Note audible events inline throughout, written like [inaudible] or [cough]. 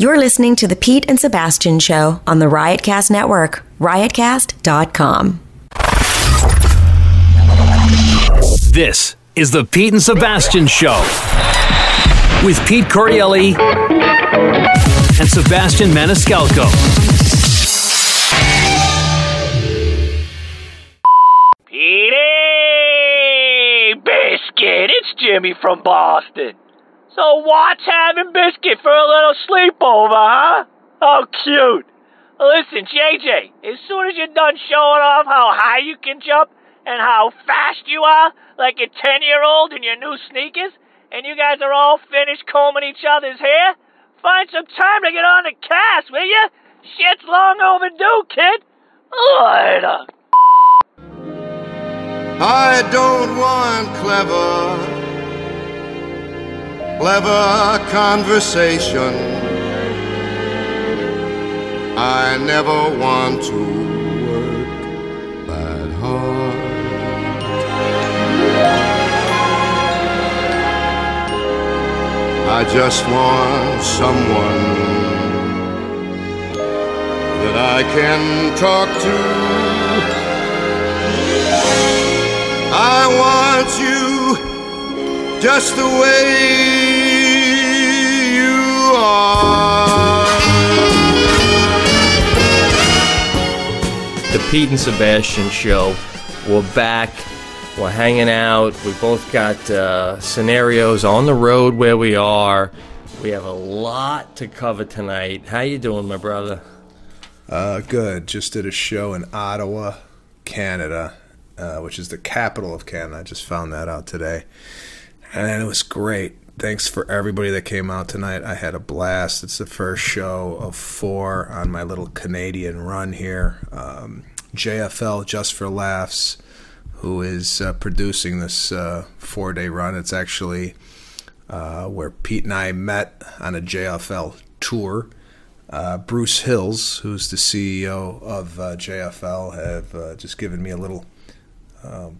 You're listening to the Pete and Sebastian Show on the Riotcast Network, riotcast.com. This is the Pete and Sebastian Show with Pete Correale and Sebastian Maniscalco. Petey Biscuit, it's Jimmy from Boston. So what's having Biscuit for a little sleepover, huh? Oh, cute. Listen, JJ, as soon as you're done showing off how high you can jump and how fast you are, like a 10 year old in your new sneakers, and you guys are all finished combing each other's hair, find some time to get on the cast, will you? Shit's long overdue, kid. Later. I don't want clever, clever conversation. I never want to work that hard. I just want someone that I can talk to. I want you just the way. The Pete and Sebastian show. We're back. We're hanging out. We both got uh, scenarios on the road where we are. We have a lot to cover tonight. How you doing, my brother? Uh, good. Just did a show in Ottawa, Canada, uh, which is the capital of Canada. I just found that out today. And it was great. Thanks for everybody that came out tonight. I had a blast. It's the first show of four on my little Canadian run here. Um, JFL, Just for Laughs, who is uh, producing this uh, four day run. It's actually uh, where Pete and I met on a JFL tour. Uh, Bruce Hills, who's the CEO of uh, JFL, have uh, just given me a little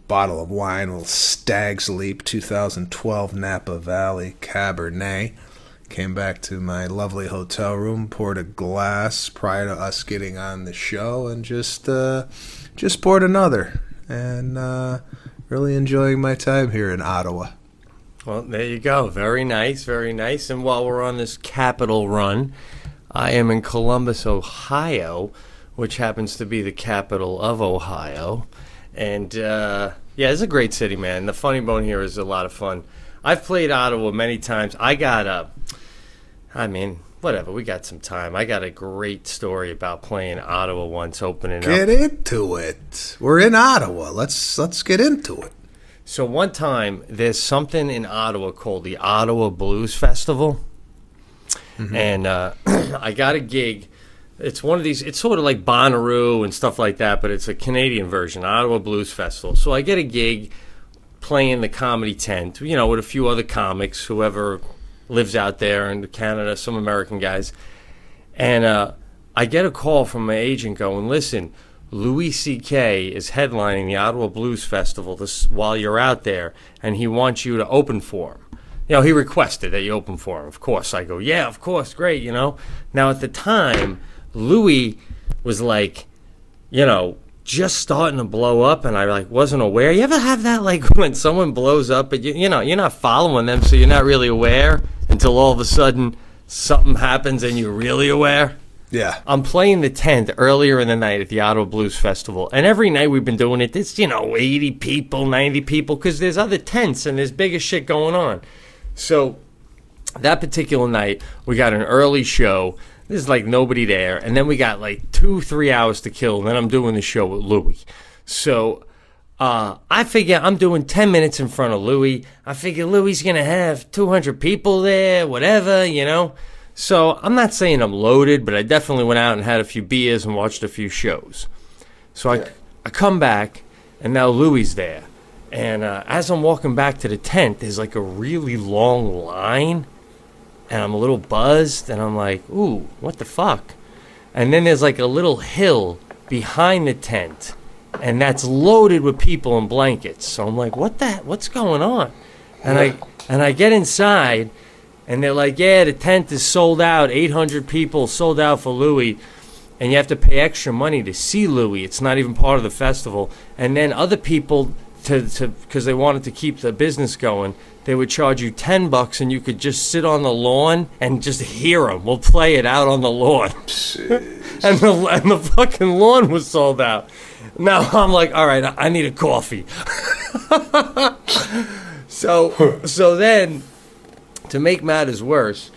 bottle of wine, a little Stag's Leap 2012 Napa Valley Cabernet. Came back to my lovely hotel room, poured a glass prior to us getting on the show, and just uh, just poured another. And uh, really enjoying my time here in Ottawa. Well, there you go. Very nice, very nice. And while we're on this capital run, I am in Columbus, Ohio, which happens to be the capital of Ohio. And uh, yeah, it's a great city, man. The Funny Bone here is a lot of fun. I've played Ottawa many times. I got a, I mean, whatever. We got some time. I got a great story about playing Ottawa once, opening up. Get into it. We're in Ottawa. Let's let's get into it. So one time, there's something in Ottawa called the Ottawa Blues Festival, and uh, [clears throat] I got a gig. It's one of these. It's sort of like Bonnaroo and stuff like that, but it's a Canadian version, Ottawa Blues Festival. So I get a gig playing the comedy tent, you know, with a few other comics, whoever lives out there in Canada, some American guys, and uh, I get a call from my agent going, "Listen, Louis C.K. is headlining the Ottawa Blues Festival this while you're out there, and he wants you to open for him." You know, he requested that you open for him. Of course, I go, "Yeah, of course, great." You know, now at the time, Louis was like, you know, just starting to blow up, and I like wasn't aware. You ever have that like [laughs] when someone blows up, but you you know you're not following them, so you're not really aware until all of a sudden something happens and you're really aware. Yeah. I'm playing the tent earlier in the night at the Ottawa Blues Festival, and every night we've been doing it. It's you know 80 people, 90 people, because there's other tents and there's bigger shit going on. So that particular night, we got an early show. There's like nobody there, and then we got like two, three hours to kill. And then I'm doing the show with Louis. So uh, I figure I'm doing 10 minutes in front of Louis. I figure Louis gonna have 200 people there, whatever, you know. So I'm not saying I'm loaded, but I definitely went out and had a few beers and watched a few shows. So I, I come back, and now Louis there. And uh, as I'm walking back to the tent, there's like a really long line, and I'm a little buzzed, and I'm like, ooh, what the fuck? And then there's like a little hill behind the tent, and that's loaded with people and blankets. So I'm like, what the? What's going on? And I and I get inside, and they're like, "Yeah, the tent is sold out. 800 people sold out for Louis." And you have to pay extra money to see Louis. It's not even part of the festival. And then other people, to because they wanted to keep the business going, they would charge you ten bucks, and you could just sit on the lawn and just hear them. We'll play it out on the lawn, [laughs] and the and the fucking lawn was sold out. Now I'm like, all right, I, I need a coffee. [laughs] so so then, to make matters worse,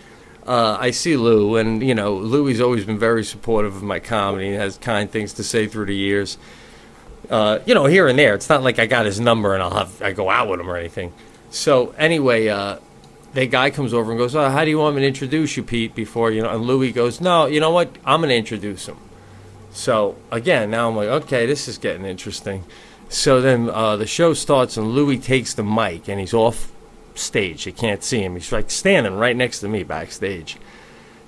uh, I see Lou, and you know, Louie's always been very supportive of my comedy. and has kind things to say through the years. Uh, you know, here and there. It's not like I got his number and I'll have I go out with him or anything. So anyway, uh, the guy comes over and goes, "Oh, how do you want me to introduce you, Pete?" Before you know, and Louis goes, "No, you know what? I'm going to introduce him." So again, now I'm like, okay, this is getting interesting. So then uh, the show starts, and Louis takes the mic, and he's off stage. You can't see him. He's like standing right next to me backstage.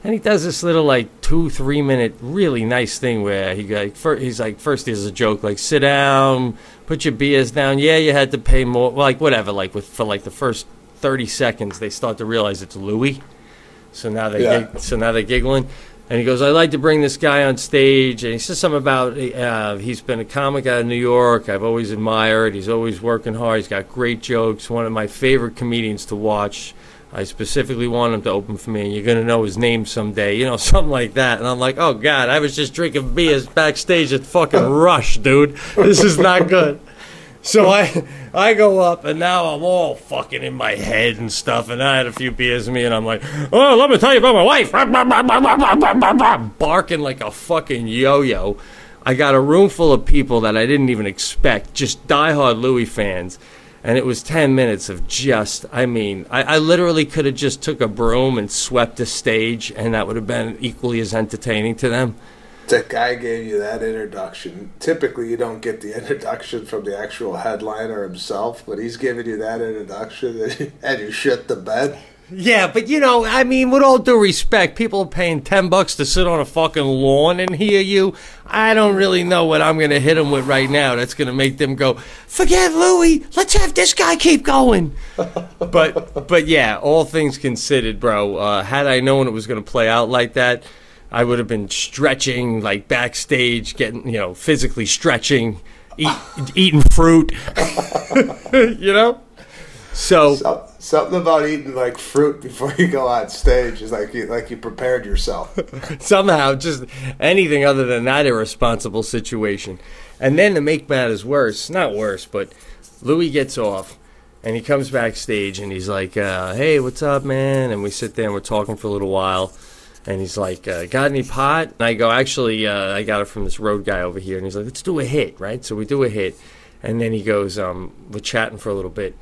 And he does this little like two, three minute, really nice thing where he like fir- he's like first there's a joke like sit down, put your beers down. Yeah, you had to pay more, like whatever. Like with for like the first thirty seconds, they start to realize it's Louis. So now they Yeah. gig- so now they're giggling. And he goes, I'd like to bring this guy on stage. And he says something about uh, he's been a comic out of New York. I've always admired. He's always working hard. He's got great jokes. One of my favorite comedians to watch. I specifically want him to open for me. And you're going to know his name someday. You know, [laughs] something like that. And I'm like, oh, God, I was just drinking beers backstage at fucking [laughs] Rush, dude. This is not good. So I I go up and now I'm all fucking in my head and stuff and I had a few beers in me and I'm like, oh, let me tell you about my wife. Barking like a fucking yo-yo. I got a room full of people that I didn't even expect, just diehard Louis fans. And it was 10 minutes of just, I mean, I, I literally could have just took a broom and swept the stage and that would have been equally as entertaining to them. That guy gave you that introduction. Typically, you don't get the [laughs] introduction from the actual headliner himself, but he's giving you that introduction, [laughs] and you shit the bed. Yeah, but you know, I mean, with all due respect, people paying ten bucks to sit on a fucking lawn and hear you. I don't really know what I'm gonna hit them with right now. That's gonna make them go, forget Louis. Let's have this guy keep going. [laughs] but but yeah, all things considered, bro. Uh, had I known it was gonna play out like that, I would have been stretching like backstage, getting you know physically stretching, eat, eating fruit. [laughs] you know. So So- Something about eating like fruit before you go on stage is like you like you prepared yourself. [laughs] somehow just anything other than that irresponsible situation. And then to make matters worse, not worse, but Louis gets off and he comes backstage and he's like, uh, "Hey, what's up, man?" And we sit there and we're talking for a little while. And he's like, uh, "Got any pot?" And I go, "Actually, uh, I got it from this road guy over here." And he's like, "Let's do a hit, right?" So we do a hit, and then he goes, um, "We're chatting for a little bit."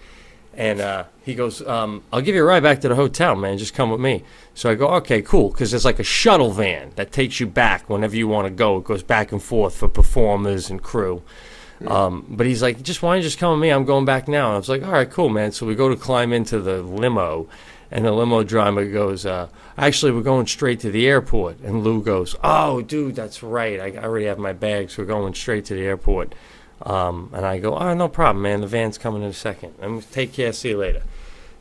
And uh, he goes, um, I'll give you a ride back to the hotel, man. Just come with me. So I go, okay, cool. Because there's like a shuttle van that takes you back whenever you want to go. It goes back and forth for performers and crew. Um, but he's like, just why don't you just come with me? I'm going back now. And I was like, all right, cool, man. So we go to climb into the limo. And the limo driver goes, uh, actually, we're going straight to the airport. And Lou goes, oh, dude, that's right. I I already have my bags. We're going straight to the airport. Um, and I go, oh, no problem, man. The van's coming in a second. I'm gonna take care. See you later.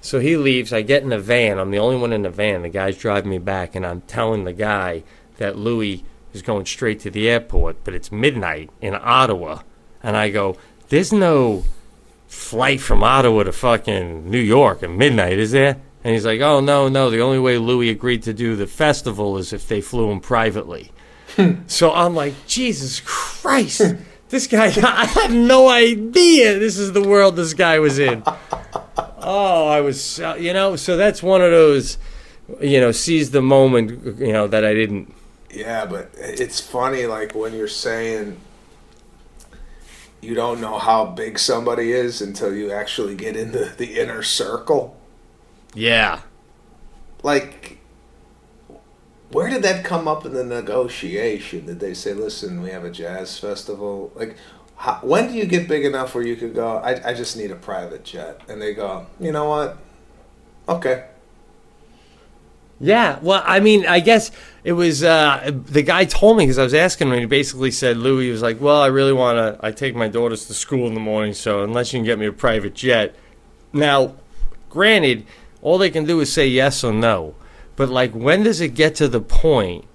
So he leaves. I get in the van. I'm the only one in the van. The guy's driving me back, and I'm telling the guy that Louis is going straight to the airport, but it's midnight in Ottawa. And I go, there's no flight from Ottawa to fucking New York at midnight, is there? And he's like, oh, no, no. The only way Louis agreed to do the festival is if they flew him privately. [laughs] so I'm like, Jesus Christ. This guy, [laughs] I had no idea this is the world this guy was in. Oh, I was, you know, so that's one of those, you know, seize the moment, you know, that I didn't. Yeah, but it's funny, like when you're saying you don't know how big somebody is until you actually get into the inner circle. Yeah. Like, where did that come up in the negotiation? Did they say, listen, we have a jazz festival? Like, how, when do you get big enough where you could go, I, I just need a private jet? And they go, you know what? Okay. Yeah, well, I mean, I guess it was uh, the guy told me because I was asking him, and he basically said, Louis was like, "Well, I really want to. I take my daughters to school in the morning, so unless you can get me a private jet." Now, granted, all they can do is say yes or no. But like, when does it get to the point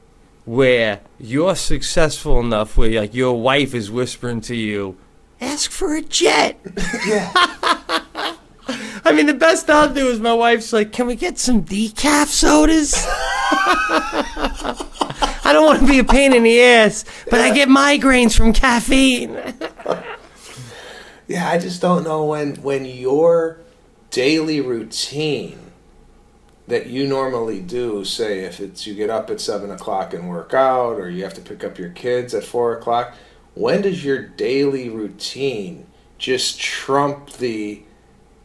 where you're successful enough where like your wife is whispering to you, ask for a jet? [laughs] Yeah. [laughs] I mean, the best I'll do is my wife's like, can we get some decaf sodas? [laughs] I don't want to be a pain in the ass, but I get migraines from caffeine. Yeah, I just don't know when when your daily routine that you normally do, say if it's you get up at seven o'clock and work out, or you have to pick up your kids at four o'clock, when does your daily routine just trump the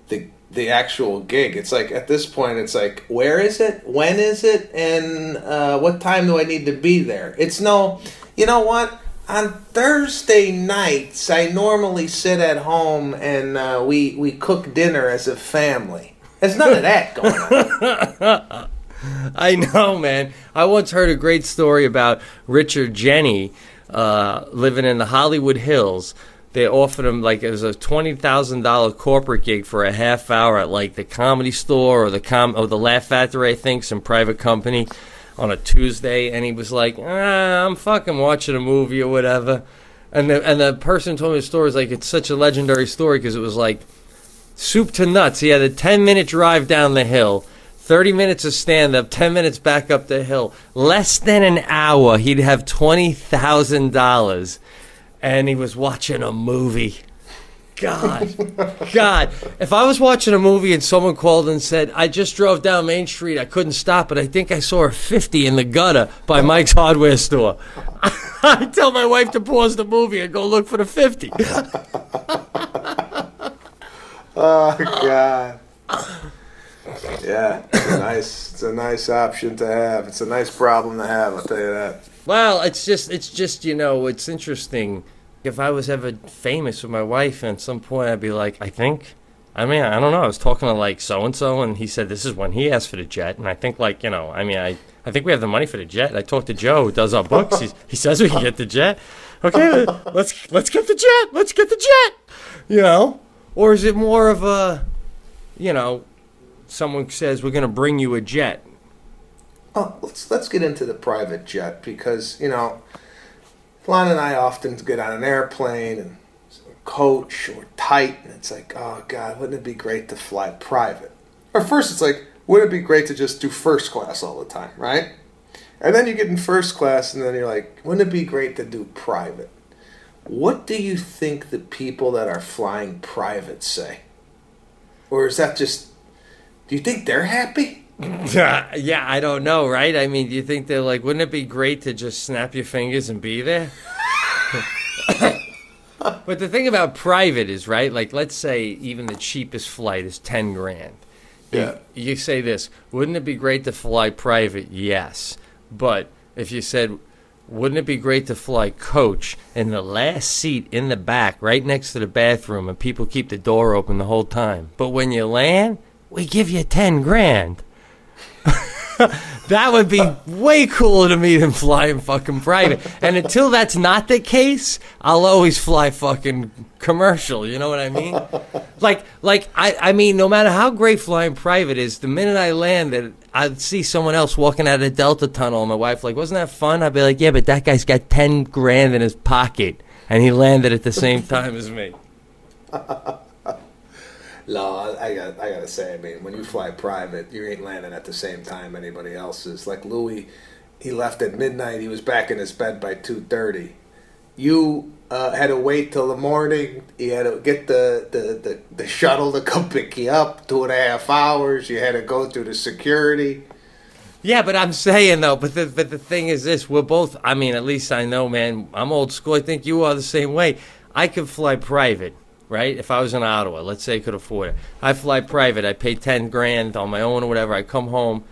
the the actual gig? It's like at this point, it's like where is it, when is it, and uh, what time do I need to be there? It's no, you know what? On Thursday nights, I normally sit at home and uh, we we cook dinner as a family. There's none of that going on. [laughs] I know, man. I once heard a great story about Richard Jeni uh, living in the Hollywood Hills. They offered him like it was a twenty thousand dollar corporate gig for a half hour at like the comedy store or the com or the Laugh Factory, I think, some private company on a Tuesday, and he was like, ah, "I'm fucking watching a movie or whatever." And the and the person told me the story was like it's such a legendary story because it was like soup to nuts. He had a 10 minute drive down the hill, 30 minutes of stand up, 10 minutes back up the hill. Less than an hour, he'd have $20,000. And he was watching a movie. God, [laughs] God. If I was watching a movie and someone called and said, I just drove down Main Street, I couldn't stop, but I think I saw a 50 in the gutter by Mike's hardware store. [laughs] I'd tell my wife to pause the movie and go look for the 50. [laughs] Oh God. Yeah, it's a nice. It's a nice option to have. It's a nice problem to have. I'll tell you that. Well, it's just, it's just, you know, it's interesting. If I was ever famous with my wife, and at some point I'd be like, I think, I mean, I don't know. I was talking to like so and so, and he said this is when he asked for the jet, and I think like, you know, I mean, I, I think we have the money for the jet. I talked to Joe, who does our books. He says we can get the jet. Okay, let's let's get the jet. Let's get the jet. You know, or is it more of a, you know, someone says we're going to bring you a jet? Oh, let's let's get into the private jet because you know, Lon and I often get on an airplane and coach or tight, and it's like, oh God, wouldn't it be great to fly private? Or first, it's like, wouldn't it be great to just do first class all the time, right? And then you get in first class, and then you're like, wouldn't it be great to do private? What do you think the people that are flying private say? Or is that just, do you think they're happy? [laughs] yeah, I don't know, right? I mean, do you think they're like, wouldn't it be great to just snap your fingers and be there? [laughs] but the thing about private is, right? Like, let's say even the cheapest flight is 10 grand. Yeah. You, you say this, wouldn't it be great to fly private? Yes. But if you said, wouldn't it be great to fly coach in the last seat in the back, right next to the bathroom, and people keep the door open the whole time? But when you land, we give you 10 grand. [laughs] that would be way cooler to me than flying fucking private. And until that's not the case, I'll always fly fucking commercial. You know what I mean? [laughs] Like, like I, I mean, no matter how great flying private is, the minute I landed, I'd see someone else walking out of the Delta tunnel, and my wife like, "Wasn't that fun?" I'd be like, "Yeah, but that guy's got ten grand in his pocket, and he landed at the same time as me." [laughs] No, I got I gotta say, I mean, when you fly private, you ain't landing at the same time anybody else is. Like Louis, he left at midnight. He was back in his bed by two thirty. You uh, had to wait till the morning. You had to get the, the, the, the shuttle to come pick you up. Two and a half hours. You had to go through the security. Yeah, but I'm saying though, but the but the thing is this: we're both. I mean, at least I know, man. I'm old school. I think you are the same way. I could fly private, right? If I was in Ottawa, let's say I could afford it. I fly private. I pay ten grand on my own or whatever. I come home.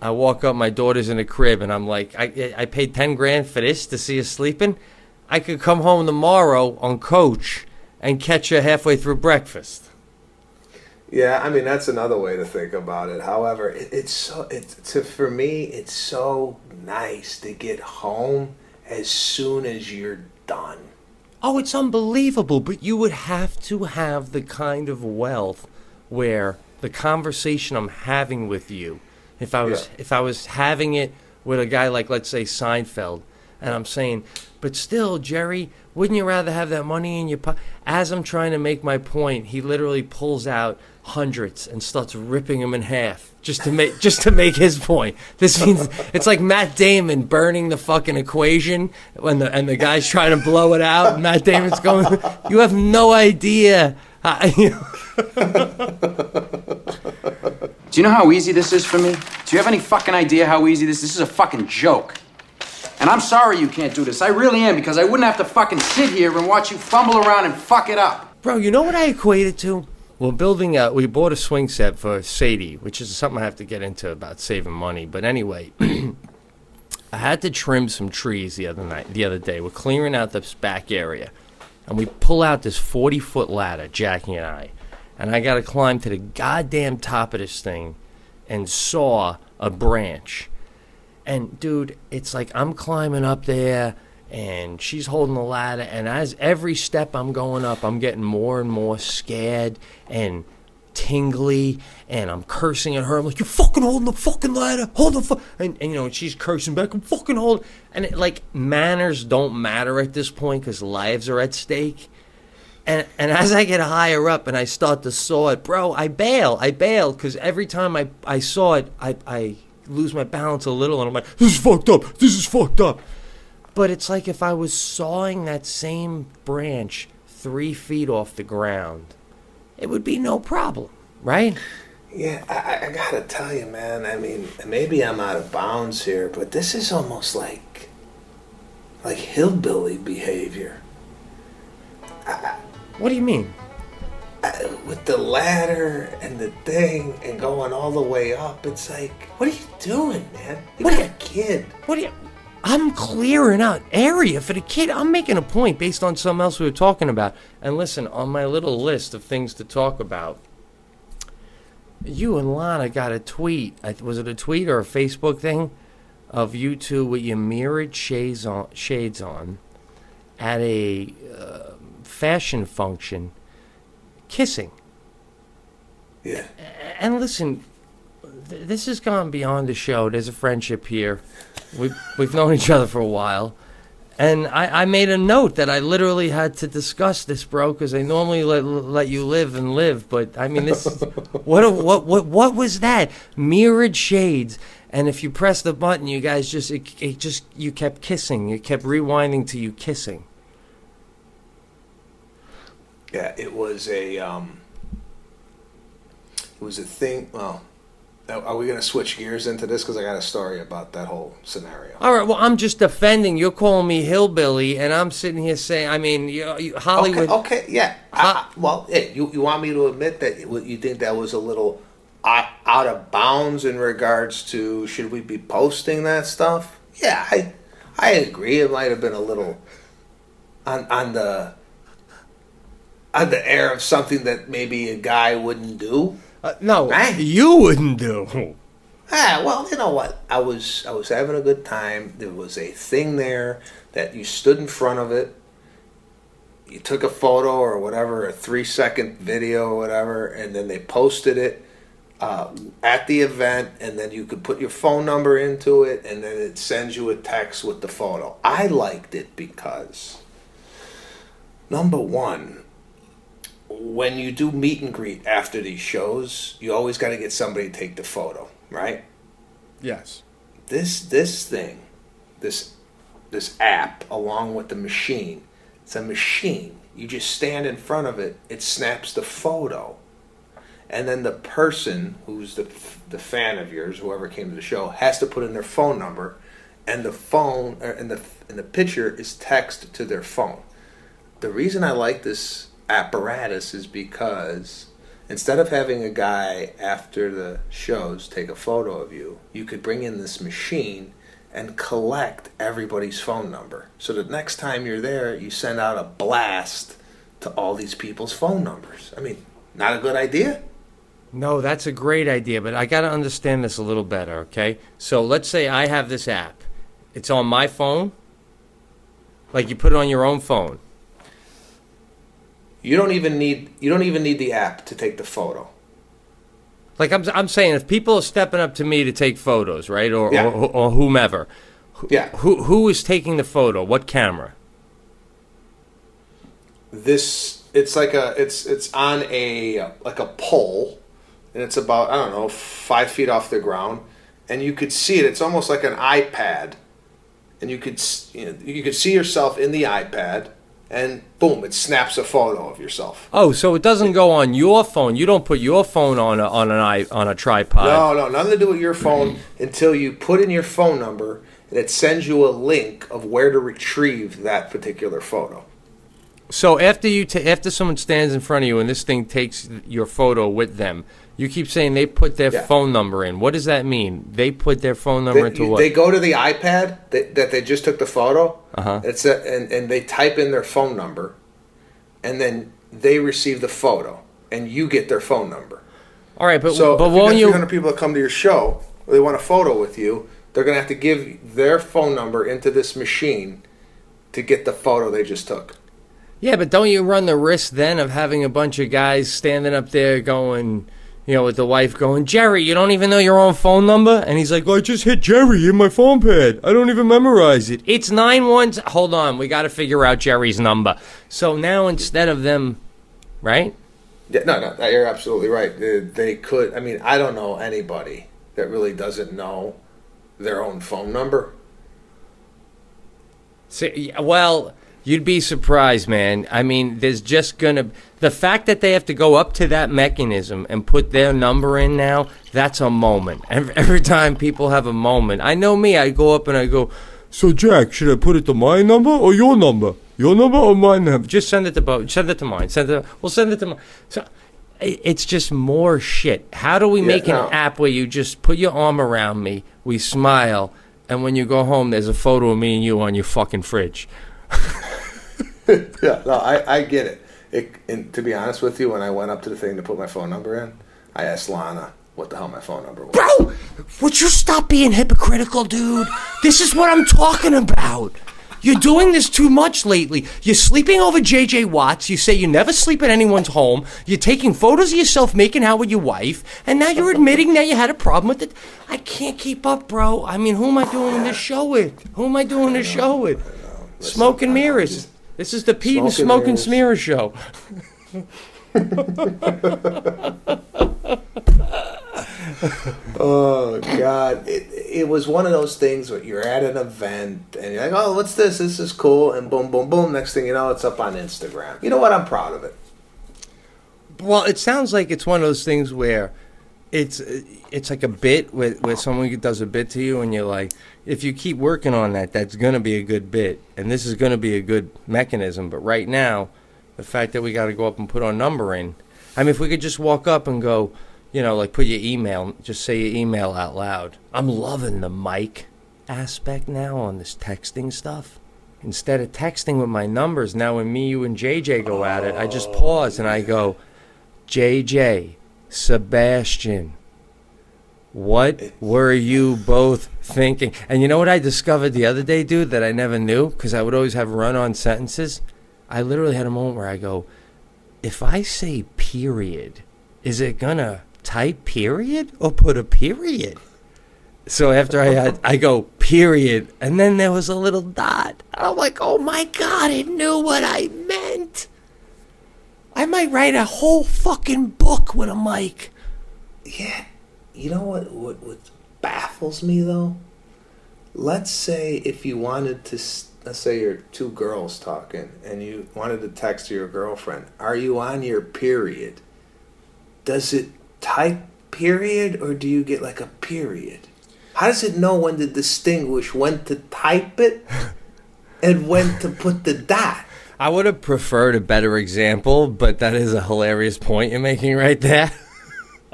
I walk up. My daughter's in the crib, and I'm like, I I paid ten grand for this to see her sleeping. I could come home tomorrow on coach and catch you halfway through breakfast. Yeah, I mean that's another way to think about it. However, it, it's so it's to for me it's so nice to get home as soon as you're done. Oh, it's unbelievable, but you would have to have the kind of wealth where the conversation I'm having with you. If I was Yeah. if I was having it with a guy like let's say Seinfeld, and I'm saying, but still, Jerry, wouldn't you rather have that money in your pocket? As I'm trying to make my point, he literally pulls out hundreds and starts ripping them in half just to make just to make his point. This means it's like Matt Damon burning the fucking equation when the and the guy's trying to blow it out. And Matt Damon's going, "You have no idea." how-" [laughs] you know? Do you know how easy this is for me? Do you have any fucking idea how easy this is? This is a fucking joke. And I'm sorry you can't do this. I really am because I wouldn't have to fucking sit here and watch you fumble around and fuck it up. Bro, you know what I equate it to? We're building a. We bought a swing set for Sadie, which is something I have to get into about saving money. But anyway, [clears throat] I had to trim some trees the other night. The other day, we're clearing out this back area, and we pull out this forty foot ladder, Jackie and I, and I got to climb to the goddamn top of this thing, and saw a branch. And dude, it's like I'm climbing up there and she's holding the ladder and as every step I'm going up, I'm getting more and more scared and tingly and I'm cursing at her. I'm like, You're fucking holding the fucking ladder. Hold the fu-. and, and you know, she's cursing back, I'm fucking hold and it, like manners don't matter at this point because lives are at stake. And and as I get higher up and I start to saw it, bro, I bail. I bail because every time I, I saw it, I, I lose my balance a little and I'm like, this is fucked up. This is fucked up. But it's like if I was sawing that same branch three feet off the ground, it would be no problem, right? Yeah, I, I- I gotta tell you, man. I mean, maybe I'm out of bounds here, but this is almost like, like hillbilly behavior. What do you mean? I- With the ladder and the thing and going all the way up, it's like, what are you doing, man? You What got are a kid. What are you? I'm clearing out area for the kid. I'm making a point based on something else we were talking about. And listen, on my little list of things to talk about, you and Lana got a tweet. Was it a tweet or a Facebook thing of you two with your mirrored shades on, shades on at a uh, fashion function, kissing? Yeah. And listen, th- this has gone beyond the show. There's a friendship here. We've, we've known each other for a while. And I, I made a note that I literally had to discuss this, bro, because I normally let, let you live and live. But I mean, this [laughs] what, what what what was that? Mirrored shades, and if you press the button, you guys just it, it just you kept kissing. You kept rewinding to you kissing. Yeah, it was a um, it was a thing. Well, are we gonna switch gears into this? Because I got a story about that whole scenario. All right, well, I'm just defending. You're calling me hillbilly, and I'm sitting here saying, I mean, you, you, Hollywood. Okay, okay, yeah. I, I- well, hey, you, you want me to admit that you you think that was a little out, out of bounds in regards to should we be posting that stuff? Yeah, I I agree. It might have been a little on on the on the air of something that maybe a guy wouldn't do. Uh, no, Right. you wouldn't do. Ah, well, you know what? I was I was having a good time. There was a thing there that you stood in front of it. You took a photo or whatever, a three second video or whatever, and then they posted it uh, at the event, and then you could put your phone number into it, and then it sends you a text with the photo. I liked it because number one, when you do meet and greet after these shows, you always got to get somebody to take the photo, right? Yes. This this thing, this this app along with the machine, it's a machine. You just stand in front of it, it snaps the photo. And then the person who's the the fan of yours, whoever came to the show, has to put in their phone number, and the phone or and the and the picture is text to their phone. The reason I like this apparatus is because instead of having a guy after the shows take a photo of you, you could bring in this machine and collect everybody's phone number. So the next time you're there, you send out a blast to all these people's phone numbers. I mean, not a good idea? No, that's a great idea, but I got to understand this a little better, okay? So let's say I have this app. It's on my phone. Like you put it on your own phone. You don't even need you don't even need the app to take the photo. Like I'm, I'm saying, if people are stepping up to me to take photos, right, or Yeah. or, or whomever, Yeah. who who is taking the photo? What camera? this it's like a it's it's on a like a pole and it's about i don't know five feet off the ground and you could see it it's almost like an ipad and you could you, know, you could see yourself in the ipad and boom it snaps a photo of yourself Oh, so it doesn't go on your phone. You don't put your phone on a, on an i on a tripod. no no nothing to do with your phone until you put in your phone number and it sends you a link of where to retrieve that particular photo So after you ta after someone stands in front of you and this thing takes your photo with them, you keep saying they put their Yeah. phone number in. What does that mean? They put their phone number They, into what? they go to the iPad that, that they just took the photo. Uh-huh. It's a, and and they type in their phone number, and then they receive the photo, and you get their phone number. All right, but So but if you won't you? 300 people that come to your show, they want a photo with you. They're gonna have to give their phone number into this machine to get the photo they just took. Yeah, but don't you run the risk then of having a bunch of guys standing up there going, you know, with the wife going, Jerry, you don't even know your own phone number? And he's like, I just hit Jerry in my phone pad. I don't even memorize it. It's nine ones. Hold on, we got to figure out Jerry's number. So now instead of them, right? Yeah, no, no, you're absolutely right. They, they could. I mean, I don't know anybody that really doesn't know their own phone number. See, well, you'd be surprised, man. I mean, there's just gonna the fact that they have to go up to that mechanism and put their number in now. That's a moment. Every, every time people have a moment, I know me. I go up and I go. So Jack, should I put it to my number or your number? Your number or my number? Just send it to both. Send it to mine. Send it. We'll send it to mine. So. It's just more shit. How do we Yeah, make an no. app where you just put your arm around me, we smile, and when you go home, there's a photo of me and you on your fucking fridge? [laughs] [laughs] Yeah, no, I, I get it. it. And to be honest with you, when I went up to the thing to put my phone number in, I asked Lana what the hell my phone number was. Bro, would you stop being hypocritical, dude? This is what I'm talking about. You're doing this too much lately. You're sleeping over JJ Watt's. You say you never sleep at anyone's home. You're taking photos of yourself making out with your wife. And now you're admitting that you had a problem with it. I can't keep up, bro. I mean, who am I doing this show with? Who am I doing this show with? Smoke and mirrors. This is the Pete and Smoke and. Smear show. Oh God! It, it was one of those things where you're at an event and you're like, "Oh, what's this? This is cool." And boom, boom, boom. Next thing you know, it's up on Instagram. You know what? I'm proud of it. Well, it sounds like it's one of those things where it's it's like a bit with where someone who does a bit to you, and you're like, if you keep working on that, that's gonna be a good bit, and this is gonna be a good mechanism. But right now, the fact that we got to go up and put our number in, I mean, if we could just walk up and go, you know, like put your email, just say your email out loud. I'm loving the mic aspect now on this texting stuff. Instead of texting with my numbers, now when me, you, and JJ go at it, I just pause and I go, JJ, Sebastian, what were you both thinking? And you know what I discovered the other day, dude, that I never knew? Because I would always have run on sentences. I literally had a moment where I go, if I say period, is it gonna type period or put a period? So after I had, I go period, and then there was a little dot. I'm like, oh my god, it knew what I meant. I might write a whole fucking book with a mic. Yeah. You know what, what? What baffles me though? Let's say if you wanted to, let's say you're two girls talking, and you wanted to text your girlfriend, "Are you on your period?" Does it type period, or do you get like a period? How does it know when to distinguish when to type it [laughs] and when to put the dot? I would have preferred a better example, but that is a hilarious point you're making right there. [laughs]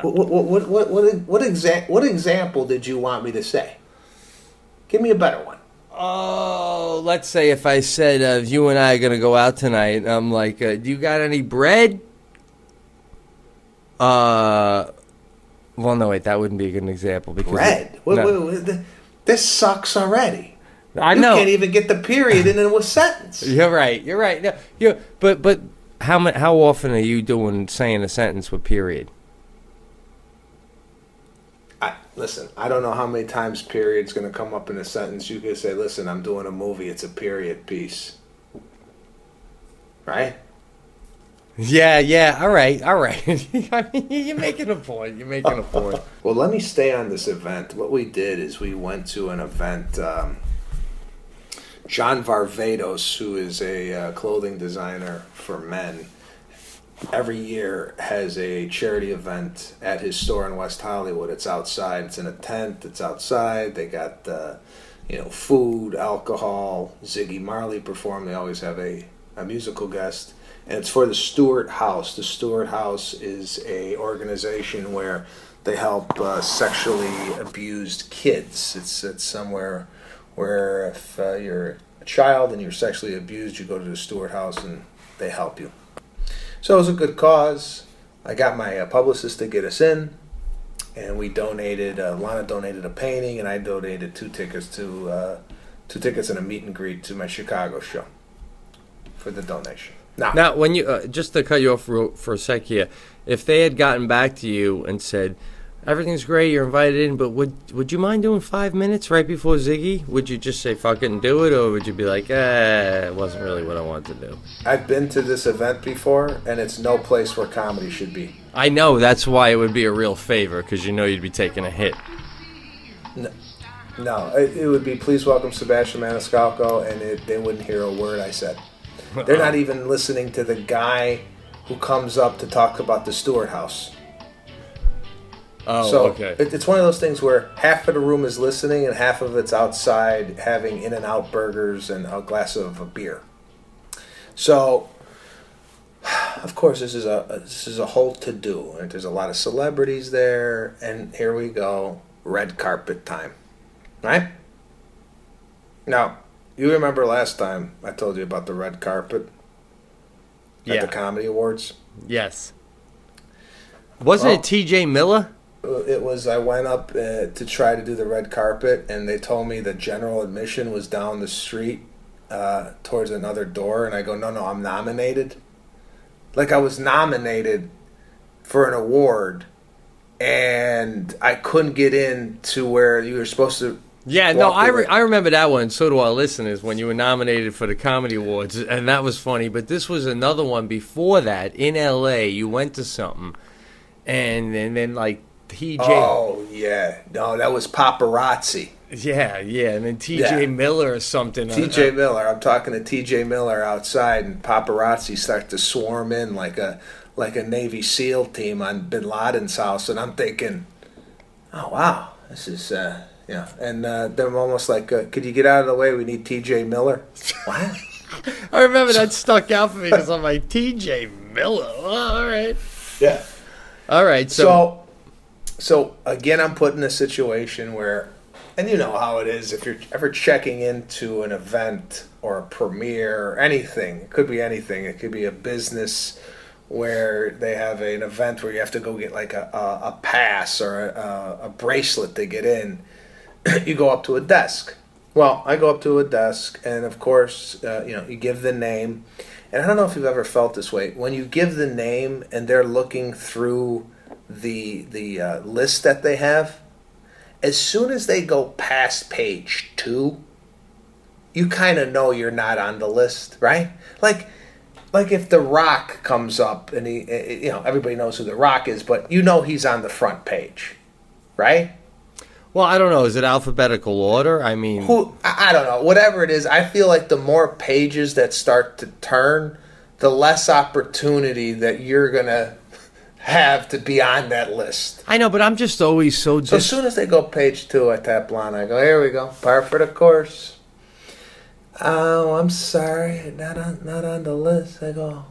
What what what what what, what, exa- what example did you want me to say? Give me a better one. Oh, let's say if I said uh, you and I are gonna go out tonight, I'm like, uh, do you got any bread? Uh, well, no, wait, that wouldn't be a good example because Red. What, No. what, what, th- this sucks already. I you can't even get the period in a [laughs] sentence. You're right. You're right. No, you but but how how often are you doing saying a sentence with period? I, listen, I don't know how many times period's going to come up in a sentence. You could say, listen, I'm doing a movie. It's a period piece. Right? Yeah, yeah. All right, all right. [laughs] I mean, you're making a point. You're making a point. [laughs] Well, let me stay on this event. What we did is we went to an event. Um, John Varvatos, who is a uh, clothing designer for men, every year has a charity event at his store in West Hollywood. It's outside. It's in a tent. It's outside. They got uh, you know food, alcohol. Ziggy Marley performed. They always have a, a musical guest, and it's for the Stuart House. The Stuart House is a organization where they help uh, sexually abused kids. It's it's somewhere where if uh, you're a child and you're sexually abused, you go to the Stuart House and they help you. So it was a good cause. I got my uh, publicist to get us in, and we donated. Uh, Lana donated a painting, and I donated two tickets to uh, two tickets and a meet and greet to my Chicago show for the donation. Now, Now, when you uh, just to cut you off for, for a sec here, if they had gotten back to you and said everything's great, you're invited in, but would would you mind doing five minutes right before Ziggy? Would you just say fuck it and do it, or would you be like, eh, it wasn't really what I wanted to do? I've been to this event before, and it's no place where comedy should be. I know that's why it would be a real favor because you know you'd be taking a hit. No, it, it would be please welcome Sebastian Maniscalco, and it, they wouldn't hear a word I said. [laughs] They're not even listening to the guy who comes up to talk about the Stuart House. Oh, so okay. it, it's one of those things where half of the room is listening and half of it's outside having In and Out burgers and a glass of a beer. So, of course, this is a this is a whole to do, and there's a lot of celebrities there, and here we go, red carpet time, right? Now, you remember last time I told you about the red carpet at Yeah. the comedy awards. Yes. Wasn't Well- it T.J. Miller? It was I went up uh, to try to do the red carpet, and they told me the general admission was down the street uh, towards another door, and I go, no, no, I'm nominated. Like I was nominated for an award, and I couldn't get in to where you were supposed to. Yeah, no, I, re- I remember that one. So do our listeners when you were nominated for the Comedy Awards, and that was funny. But this was another one before that in L.A. You went to something, and and then like T.J. Oh yeah, no, that was paparazzi. Yeah, yeah, and then T.J. Yeah. Miller or something. uh, TJ Miller. I'm talking to TJ Miller outside, and paparazzi start to swarm in like a like a Navy SEAL team on Bin Laden's house, and I'm thinking, oh wow, this is uh, yeah. And uh, they're almost like, uh, could you get out of the way? We need TJ Miller. what? [laughs] I remember that stuck out for me because I'm like T.J. Miller. All right, Yeah. all right. So, So, so again, I'm put in a situation where, and you know how it is if you're ever checking into an event or a premiere or anything. It could be anything. It could be a business where they have an event where you have to go get like a, a, a pass or a, a bracelet to get in. [clears throat] you go up to a desk. Well, I go up to a desk, and of course, uh, you know, you give the name. And I don't know if you've ever felt this way. When you give the name and they're looking through the the uh, list that they have, as soon as they go past page two, you kind of know you're not on the list, right? Like, like if The Rock comes up and he, eh, you know, everybody knows who The Rock is, but you know he's on the front page, right? well, I don't know. Is it alphabetical order? I mean, who I, I don't know whatever it is i feel like the more pages that start to turn the less opportunity that you're gonna have to be on that list. I know, but I'm just always so. so as soon as they go page two i tap line i go here we go par for the course. Oh i'm sorry not on not on the list. I go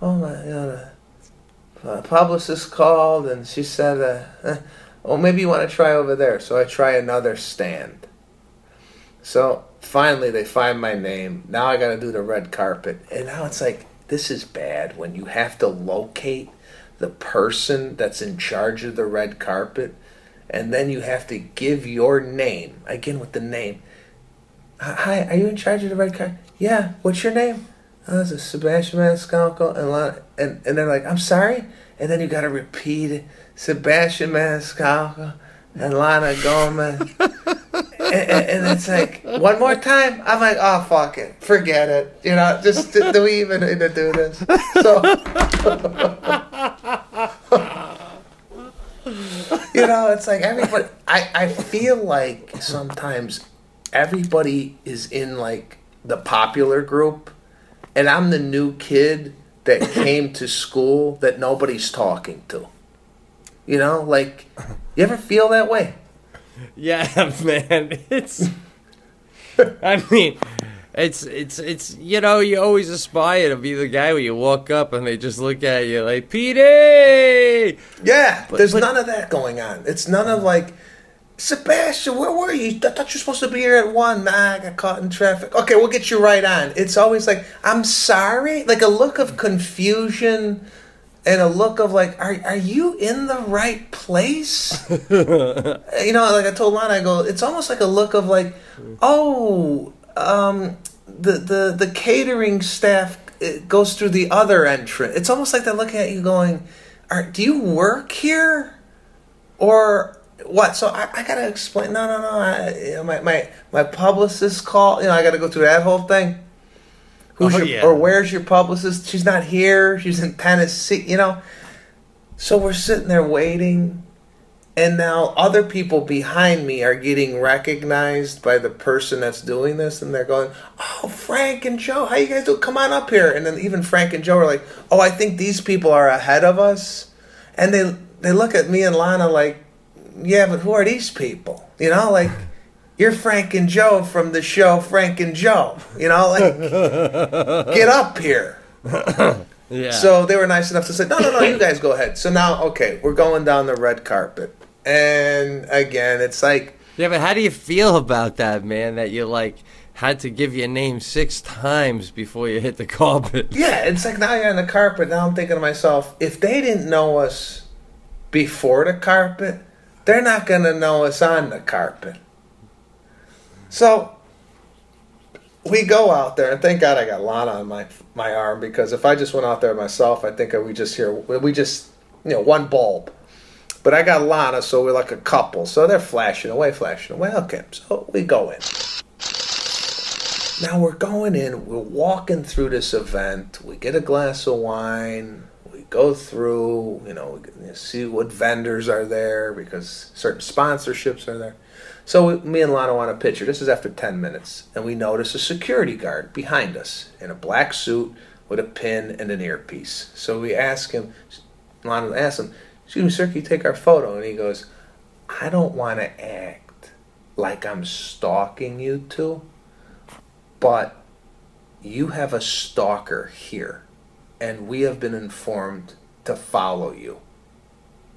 oh my god a publicist called and she said uh, eh, oh maybe you want to try over there. So i try another stand. So finally, they find my name. Now I got to do the red carpet, and now it's like this is bad when you have to locate the person that's in charge of the red carpet, and then you have to give your name again with the name. Hi, are you in charge of the red carpet? Yeah. What's your name? Oh, is Sebastian Maniscalco, and Lana- and and they're like, I'm sorry, and then you got to repeat it. Sebastian Maniscalco, and Lana Gomez. [laughs] and, and, it's like one more time. I'm like, oh fuck it, forget it. You know, just do we even need to do this? So, [laughs] you know, it's like everybody. I I feel like sometimes everybody is in like the popular group, and I'm the new kid that came to school that nobody's talking to. You know, like you ever feel that way? Yeah, [laughs] man. It's. I mean, it's it's it's you know you always aspire to be the guy where you walk up and they just look at you like Petey. Yeah, But- there's but- none of that going on. It's none of like, Sebastian, where were you? I thought you were supposed to be here at one. Nah, I got caught in traffic. Okay, we'll get you right on. It's always like, I'm sorry, like a look of confusion and a look of like, are are you in the right place? [laughs] you know, like I told Lana, I go, it's almost like a look of like, oh, um, the the the catering staff uh, goes through the other entrance. It's almost like they're looking at you, going, are, "Do you work here, or what?" So I, I gotta explain. No, no, no. I, you know, my my my publicist call. You know, I gotta go through that whole thing. Who's Oh, your, yeah. or where's your publicist? She's not here. She's in Tennessee. You know. So we're sitting there waiting, and now other people behind me are getting recognized by the person that's doing this, and they're going, "Oh, Frank and Joe, how you guys do? Come on up here." And then even Frank and Joe are like, "Oh, I think these people are ahead of us," and they they look at me and Lana like, "Yeah, but who are these people?" You know, like. You're Frank and Joe from the show Frank and Joe. You know, like, [laughs] get up here. Yeah. So they were nice enough to say, no, no, no, you guys go ahead. So now, okay, we're going down the red carpet. And again, it's like, yeah, but how do you feel about that, man? That you like had to give your name six times before you hit the [laughs] carpet. yeah, it's like now you're on the carpet. Now I'm thinking to myself, if they didn't know us before the carpet, they're not going to know us on the carpet. So we go out there, and thank God I got Lana on my my arm because if I just went out there myself, I think we just hear we just you know one bulb. But I got Lana, so we're like a couple. So they're flashing away, flashing away. Okay, so we go in. Now we're going in. We're walking through this event. We get a glass of wine. We go through. You know, we see what vendors are there because certain sponsorships are there. So me and Lana want a picture. This is after 10 minutes. And we notice a security guard behind us in a black suit with a pin and an earpiece. So we ask him, Lana asks him, Excuse me, sir, can you take our photo? And he goes, I don't want to act like I'm stalking you two, but you have a stalker here, and we have been informed to follow you.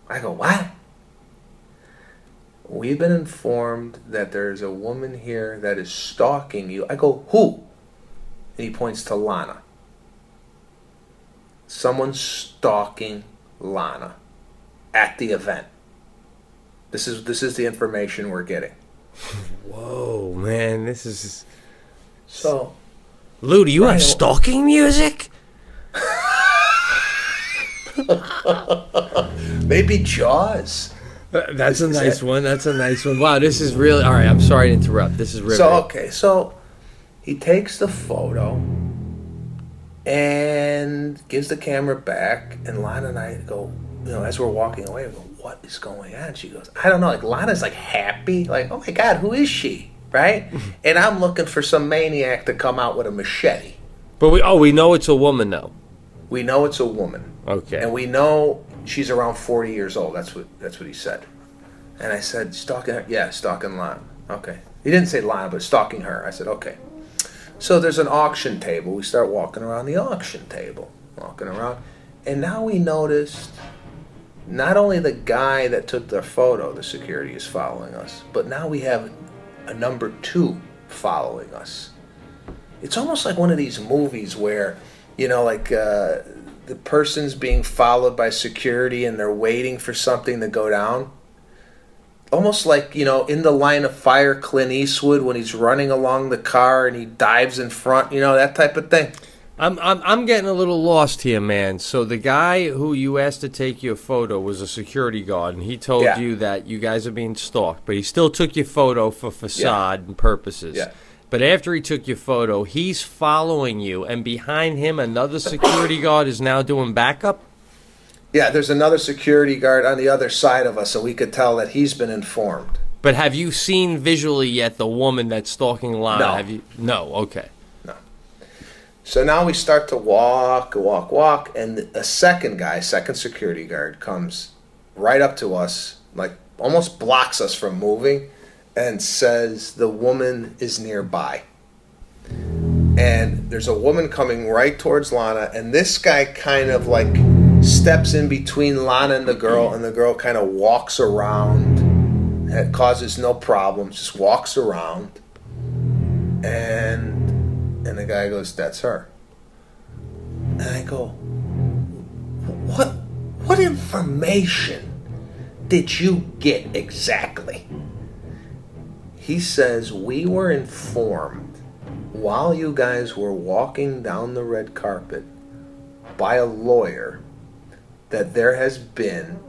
I go, What? We've been informed that there's a woman here that is stalking you. I go, Who? And he points to Lana. Someone's stalking Lana at the event. This is this is the information we're getting. Whoa, man, this is. So Lou, do you have stalking music? [laughs] maybe Jaws. That's a nice one. That's a nice one. Wow, this is really. All right, I'm sorry to interrupt. This is really. So okay, so he takes the photo and gives the camera back, and Lana and I go, you know, as we're walking away, we go, "What is going on?" She goes, "I don't know." Like Lana's like happy, like, "Oh my god, who is she?" Right? [laughs] and I'm looking for some maniac to come out with a machete. But we. Oh, we know it's a woman now. We know it's a woman. Okay. And we know she's around 40 years old. That's what that's what he said. And I said, stalking her? Yeah, stalking Lana. Okay. He didn't say Lana, but stalking her. I said, okay. So there's an auction table. We start walking around the auction table, walking around. And now we noticed not only the guy that took the photo, the security is following us, but now we have a number two following us it's almost like one of these movies where you know like uh, the person's being followed by security and they're waiting for something to go down almost like you know in the line of fire clint eastwood when he's running along the car and he dives in front you know that type of thing I'm, I'm I'm getting a little lost here, man. So the guy who you asked to take your photo was a security guard, and he told Yeah. you that you guys are being stalked, but he still took your photo for facade and purposes. Yeah. But after he took your photo, he's following you, and behind him, another security guard is now doing backup. Yeah, there's another security guard on the other side of us, so we could tell that he's been informed. But have you seen visually yet the woman that's stalking Lana? No. Have you? No. Okay. No. So now we start to walk, walk, walk, and a second guy, second security guard, comes right up to us, like almost blocks us from moving, and says the woman is nearby. And there's a woman coming right towards Lana, and this guy kind of like steps in between Lana and the girl, and the girl kind of walks around. It causes no problems, just walks around. And and the guy goes, "That's her." And I go, "What? What information did you get exactly?" He says, "We were informed while you guys were walking down the red carpet by a lawyer that there has been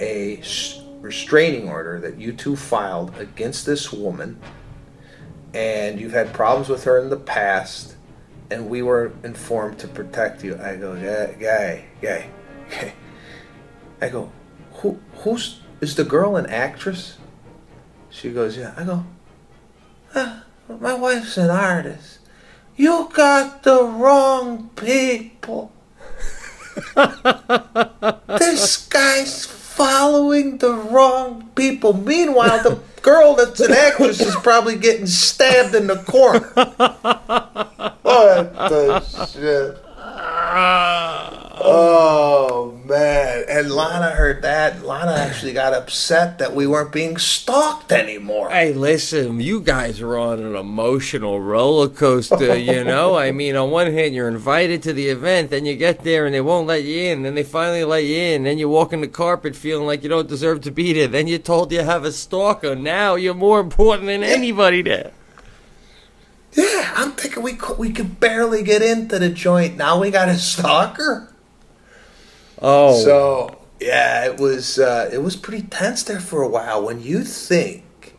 a restraining order that you two filed against this woman." and you've had problems with her in the past, and we were informed to protect you. I go, guy, guy, guy. I go, who, who's, is the girl an actress? She goes, yeah. I go, ah, my wife's an artist. You got the wrong people. [laughs] this guy's following the wrong people. Meanwhile, the girl that's an actress is probably getting stabbed in the corner. [laughs] what the shit? Oh man! And Lana heard that. Lana actually got upset that we weren't being stalked anymore. Hey, listen, you guys are on an emotional roller coaster, you [laughs] know? I mean, on one hand, you're invited to the event, then you get there and they won't let you in, then they finally let you in, then you walk in the carpet feeling like you don't deserve to be there, then you're told you have a stalker. Now you're more important than anybody there. Yeah, I'm thinking we could, we could barely get into the joint. Now we got a stalker. Oh. So yeah, it was uh, it was pretty tense there for a while. When you think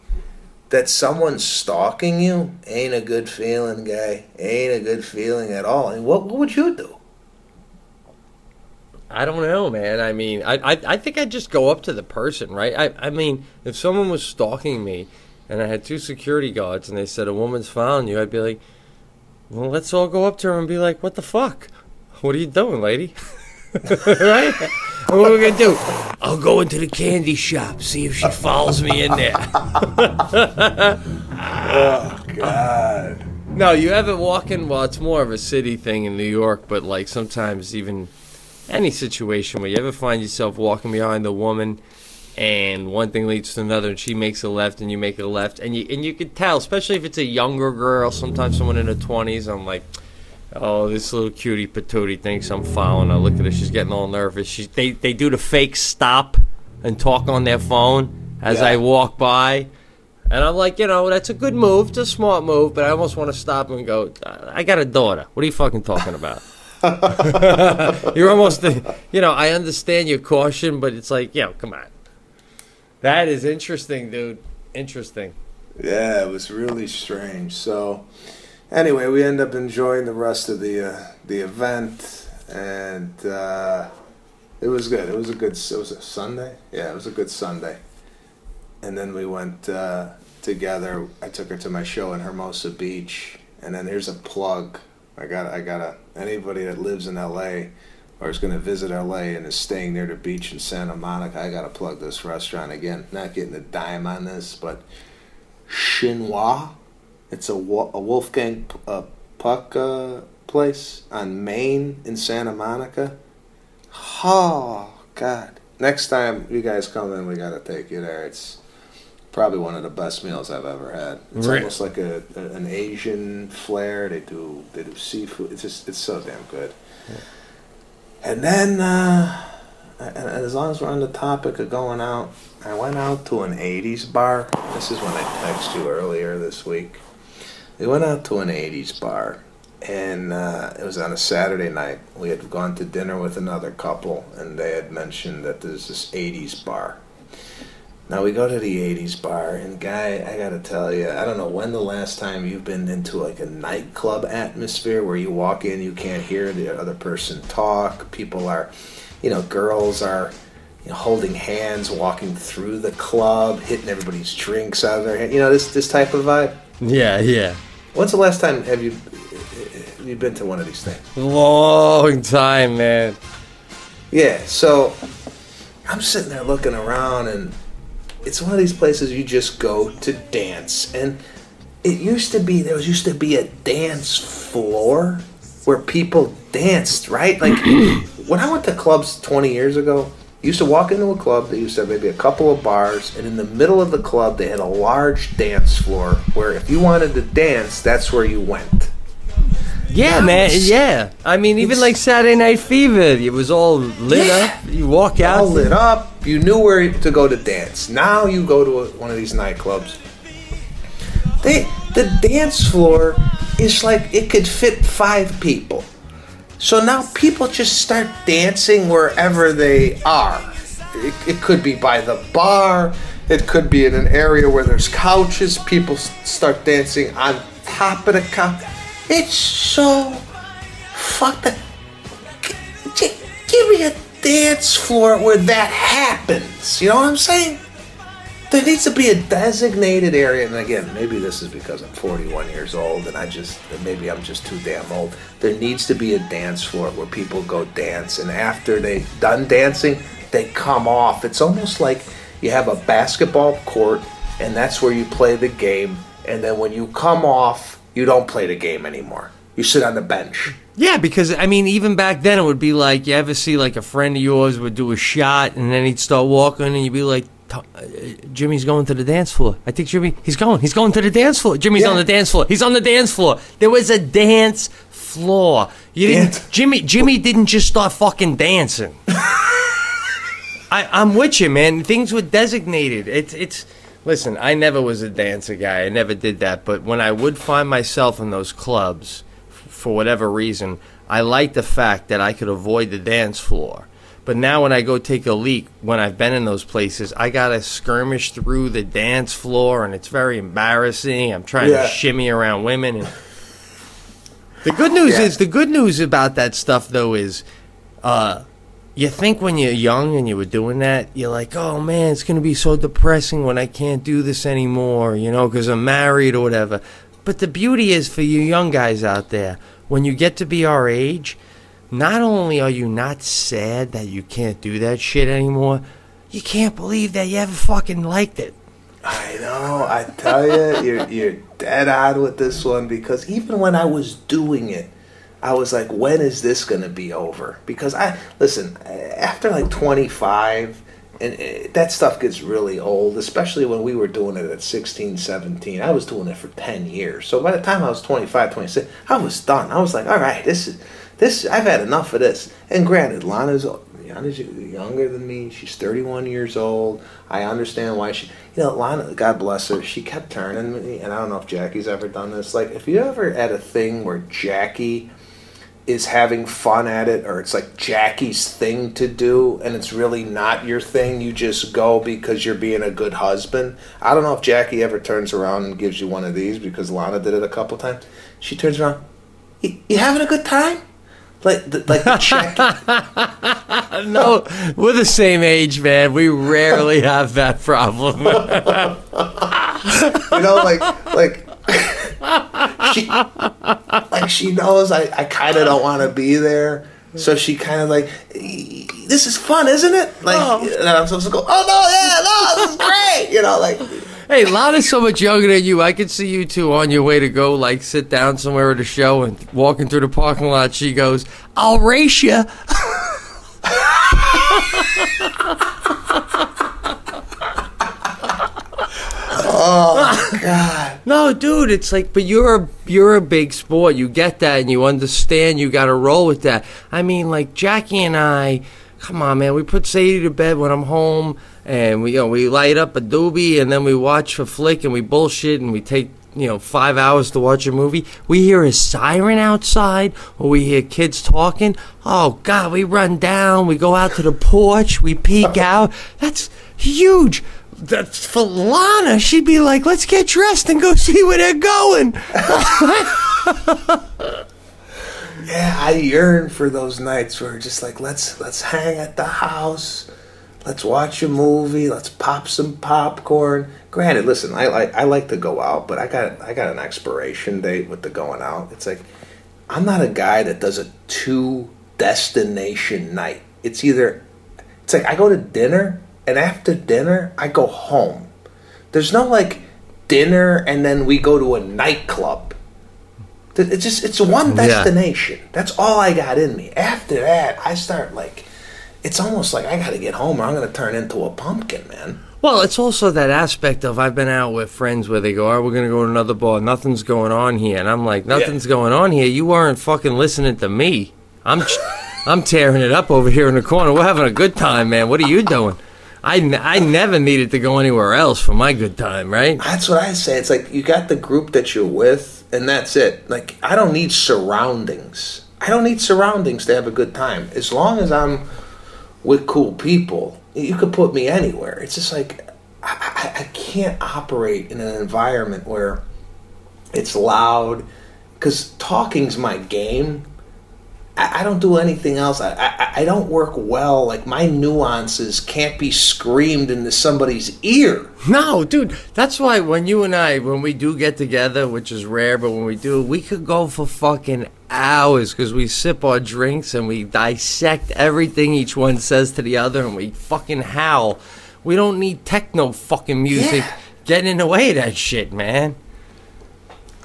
that someone's stalking you, ain't a good feeling, guy. Ain't a good feeling at all. And what what would you do? I don't know, man. I mean, I, I I think I'd just go up to the person, right? I I mean, if someone was stalking me, and I had two security guards, and they said a woman's found you, I'd be like, well, let's all go up to her and be like, what the fuck? What are you doing, lady? [laughs] right? And what are we gonna do? I'll go into the candy shop, see if she follows me in there. [laughs] Oh God. No, you have it walking. Well, it's more of a city thing in New York, but like sometimes even any situation where you ever find yourself walking behind a woman, and one thing leads to another, and she makes a left, and you make a left, and you and you could tell, especially if it's a younger girl, sometimes someone in her twenties. I'm like, oh, this little cutie patootie thinks I'm following her. Look at her, she's getting all nervous. She they they do the fake stop and talk on their phone as Yeah. I walk by. And I'm like, you know, that's a good move. It's a smart move, but I almost want to stop and go, I got a daughter. What are you fucking talking about? [laughs] [laughs] You're almost, you know, I understand your caution, but it's like, yo, come on. That is interesting, dude. Interesting. Yeah, it was really strange. So, anyway, we end up enjoying the rest of the uh, the event, and uh, it was good. It was a good. It was a Sunday. Yeah, it was a good Sunday. And then we went uh, together. I took her to my show in Hermosa Beach, and then here's a plug. I got. I got a anybody that lives in L.A. or is going to visit L.A. and is staying near the beach in Santa Monica. I got to plug this restaurant again. Not getting a dime on this, but Chinois. It's a, a Wolfgang uh, Puck uh, place on Main in Santa Monica. Oh God! Next time you guys come in, we gotta take you there. It's probably one of the best meals I've ever had. It's Right. almost like a, a an Asian flair. They do they do seafood. It's just it's so damn good. And then, uh, as long as we're on the topic of going out, I went out to an 80s bar. This is when I texted you earlier this week. We went out to an 80s bar, and uh, it was on a Saturday night. We had gone to dinner with another couple, and they had mentioned that there's this '80s bar. Now we go to the '80s bar, and guy, I gotta tell you, I don't know when the last time you've been into like a nightclub atmosphere where you walk in, you can't hear the other person talk. People are, you know, girls are. You know, holding hands, walking through the club, hitting everybody's drinks out of their hand. You know this this type of vibe. Yeah, yeah. When's the last time have you have you been to one of these things? Long time, man. Yeah, so I'm sitting there looking around, and it's one of these places you just go to dance. And it used to be there was used to be a dance floor where people danced, right? Like [clears throat] when I went to clubs 20 years ago, used to walk into a club. They used to have maybe a couple of bars, and in the middle of the club, they had a large dance floor where if you wanted to dance, that's where you went. Yeah, man. Yeah. I mean, even it's- like Saturday Night Fever, it was all lit up. You walk out. all lit up. You knew where to go to dance. Now you go to a, one of these nightclubs. They the dance floor is like it could fit five people. So now people just start dancing wherever they are. It, it could be by the bar. It could be in an area where there's couches. People s- start dancing on top of the couch. It's so fucked up. G- give me a dance floor where that happens. You know what I'm saying? There needs to be a designated area, and again, maybe this is because I'm 41 years old, and I just maybe I'm just too damn old. There needs to be a dance floor where people go dance, and after they done dancing, they come off. It's almost like you have a basketball court, and that's where you play the game, and then when you come off, you don't play the game anymore. You sit on the bench. Yeah, because I mean, even back then, it would be like you ever see like a friend of yours would do a shot, and then he'd start walking, and you'd be like, uh, "Jimmy's going to the dance floor." I think Jimmy, he's going, he's going to the dance floor. Jimmy's Yeah. on the dance floor. He's on the dance floor. There was a dance floor. You didn't, Dance- Jimmy. Jimmy didn't just start fucking dancing. [laughs] I, I'm with you, man. Things were designated. It's it's. Listen, I never was a dancer guy. I never did that. But when I would find myself in those clubs, for whatever reason, I liked the fact that I could avoid the dance floor. But now when I go take a leak, when I've been in those places, I gotta skirmish through the dance floor, and it's very embarrassing. I'm trying Yeah. to shimmy around women, and the good news Yeah. is the good news about that stuff though is, uh, you think when you're young and you were doing that, you're like, oh man, it's gonna be so depressing when I can't do this anymore, you know, because I'm married or whatever. But the beauty is for you young guys out there, when you get to be our age, not only are you not sad that you can't do that shit anymore, you can't believe that you ever fucking liked it. I know. I tell you, you're you're dead on with this one because even when I was doing it, I was like, when is this gonna be over? Because I listen after like 25, and uh, that stuff gets really old, especially when we were doing it at 16, 17. I was doing it for 10 years. So by the time I was 25, 26, I was done. I was like, all right, this is this. I've had enough of this. And granted, Lana's Lana's younger than me. She's 31 years old. I understand why she, you know, Lana, God bless her, she kept turning me. And I don't know if Jackie's ever done this. Like, if you ever at a thing where Jackie is having fun at it, or it's like Jackie's thing to do, and it's really not your thing, you just go because you're being a good husband. I don't know if Jackie ever turns around and gives you one of these because Lana did it a couple times. She turns around, you, you having a good time? Like, the, like the check. [laughs] [laughs] No, we're the same age, man. We rarely have that problem. [laughs] you know, like like she like she knows I, I kind of don't want to be there, so she kind of like this is fun, isn't it? Like, oh. and I'm supposed to go, oh no, yeah, no, this is great, you know, like Hey, Lana's so much younger than you. I could see you two on your way to go, like, sit down somewhere at a show and walking through the parking lot. She goes, I'll race you. [laughs] Oh, [laughs] God, No, dude, it's like, but you're a, you're a big sport. You get that and you understand you got to roll with that. I mean, like, Jackie and I, come on, man, we put Sadie to bed when I'm home and we, you know, we light up a doobie and then we watch a flick and we bullshit and we take you know five hours to watch a movie, we hear a siren outside or we hear kids talking. Oh God, we run down, we go out to the porch, we peek out. That's huge. That's for Lana. She'd be like, "Let's get dressed and go [laughs] see where they're going." [laughs] Yeah, I yearn for those nights where just like let's let's hang at the house, let's watch a movie, let's pop some popcorn. Granted, listen, I like I like to go out, but I got I got an expiration date with the going out. It's like I'm not a guy that does a two destination night. It's either it's like I go to dinner and after dinner I go home. There's no like dinner and then we go to a nightclub. It's just it's one Yeah. destination. That's all I got in me. After that, I start like it's almost like I got to get home or I'm going to turn into a pumpkin, man. Well, it's also that aspect of I've been out with friends where they go, "All right, we're gonna go to another bar. Nothing's going on here," and I'm like, "Nothing's going on here. You weren't fucking listening to me. I'm, I'm tearing it up over here in the corner. We're having a good time, man. What are you doing? I, never needed to go anywhere else for my good time, right? That's what I say. It's like you got the group that you're with and that's it. Like I don't need surroundings. I don't need surroundings to have a good time. As long as I'm with cool people, you could put me anywhere. It's just like I, I, I can't operate in an environment where it's loud because talking's my game. I, I don't do anything else. I, I I don't work well. Like my nuances can't be screamed into somebody's ear. No, dude, that's why when you and I, when we do get together, which is rare, but when we do, we could go for fucking hours because we sip our drinks and we dissect everything each one says to the other and we fucking howl. We don't need techno fucking music Yeah. getting in the way of that shit, man.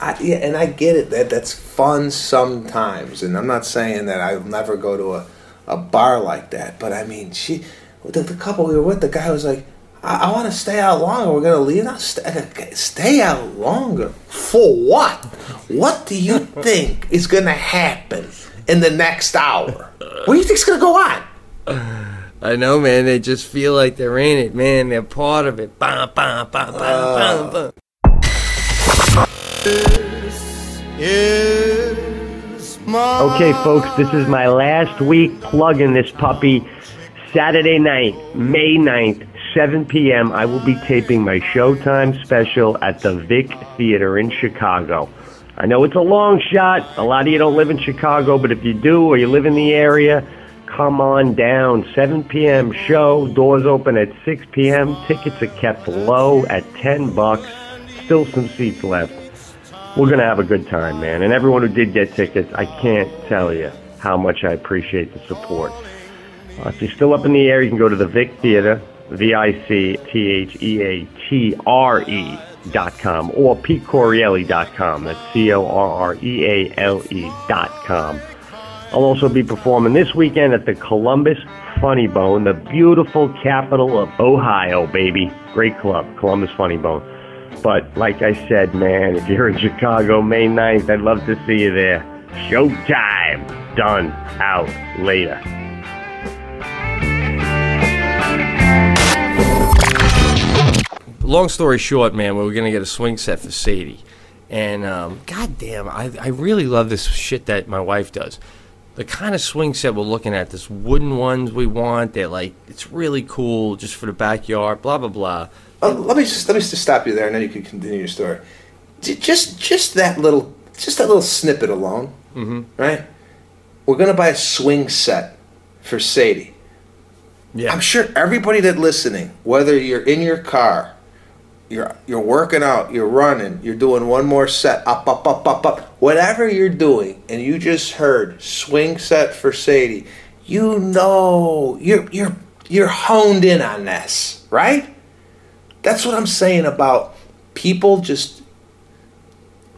I, yeah, and I get it. That that's fun sometimes, and I'm not saying that I'll never go to a, a bar like that. But I mean, she, the, the couple we were with, the guy was like, "I, I want to stay out longer. We're gonna leave now. Stay, stay out longer for what? What do you [laughs] think is gonna happen in the next hour? What do you think's gonna go on? I know, man. They just feel like they're in it, man. They're part of it. Bah, bah, bah, bah, bah, bah. Okay, folks, this is my last week plugging this puppy. Saturday night, May 9th, 7 p.m., I will be taping my Showtime special at the Vic Theater in Chicago. I know it's a long shot. A lot of you don't live in Chicago, but if you do or you live in the area, come on down. 7 p.m. show. Doors open at 6 p.m. Tickets are kept low at 10 bucks. Still some seats left we're going to have a good time, man. And everyone who did get tickets, I can't tell you how much I appreciate the support. Uh, if you're still up in the air, you can go to the Vic Theater, V-I-C-T-H-E-A-T-R-E E dot com or PeteCorreale dot com. That's C-O-R-R-E-A-L-E dot com. I'll also be performing this weekend at the Columbus Funny Bone, the beautiful capital of Ohio, baby. Great club, Columbus Funny Bone. But like I said, man, if you're in Chicago May 9th, I'd love to see you there. Showtime. Done. Out. Later. long story short, man, we were gonna get a swing set for Sadie, and um, goddamn, I I really love this shit that my wife does. The kind of swing set we're looking at, this wooden ones we want. They're like, it's really cool, just for the backyard. Blah blah blah. Uh, let me just let me just stop you there, and then you can continue your story. Just just that little just that little snippet alone, mm-hmm. right? We're gonna buy a swing set for Sadie. Yeah, I'm sure everybody that listening, whether you're in your car, you're you're working out, you're running, you're doing one more set, up, up, up, up, up, whatever you're doing, and you just heard swing set for Sadie, you know you're you're you're honed in on this, right? That's what I'm saying about people just.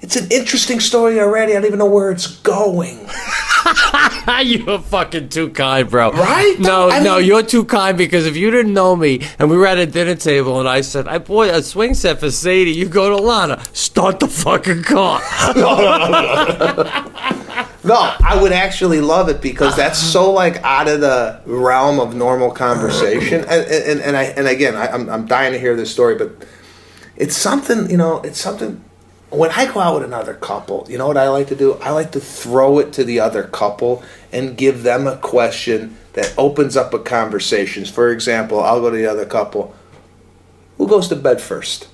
It's an interesting story already. I don't even know where it's going. [laughs] you're fucking too kind, bro. Right? No, I no, mean- you're too kind because if you didn't know me and we were at a dinner table and I said I bought a swing set for Sadie, you go to Lana, start the fucking car. No, [laughs] [laughs] I would actually love it because that's so like out of the realm of normal conversation. And and, and I and again, I, I'm I'm dying to hear this story, but it's something you know. It's something when I go out with another couple, you know what I like to do? I like to throw it to the other couple and give them a question that opens up a conversation. For example, I'll go to the other couple. Who goes to bed first?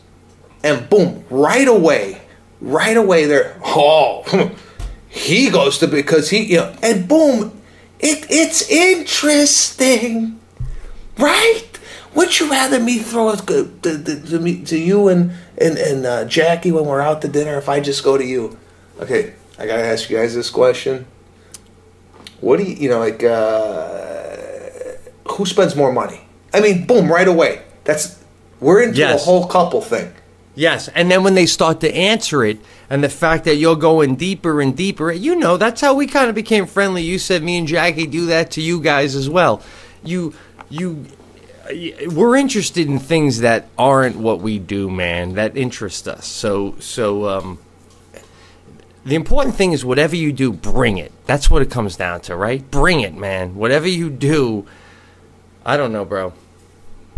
And boom, right away, right away they're oh [laughs] he goes to because he you know and boom, it it's interesting. Right? Would you rather me throw it to, to, to, me, to you and and, and uh, Jackie when we're out to dinner if I just go to you? Okay, I gotta ask you guys this question. What do you you know like uh, who spends more money? I mean, boom, right away. That's we're into Yes. the whole couple thing. Yes, and then when they start to answer it, and the fact that you're going deeper and deeper, you know, that's how we kind of became friendly. You said me and Jackie do that to you guys as well. You, you, we're interested in things that aren't what we do, man. That interest us. So, so, um, the important thing is whatever you do, bring it. That's what it comes down to, right? Bring it, man. Whatever you do, I don't know, bro.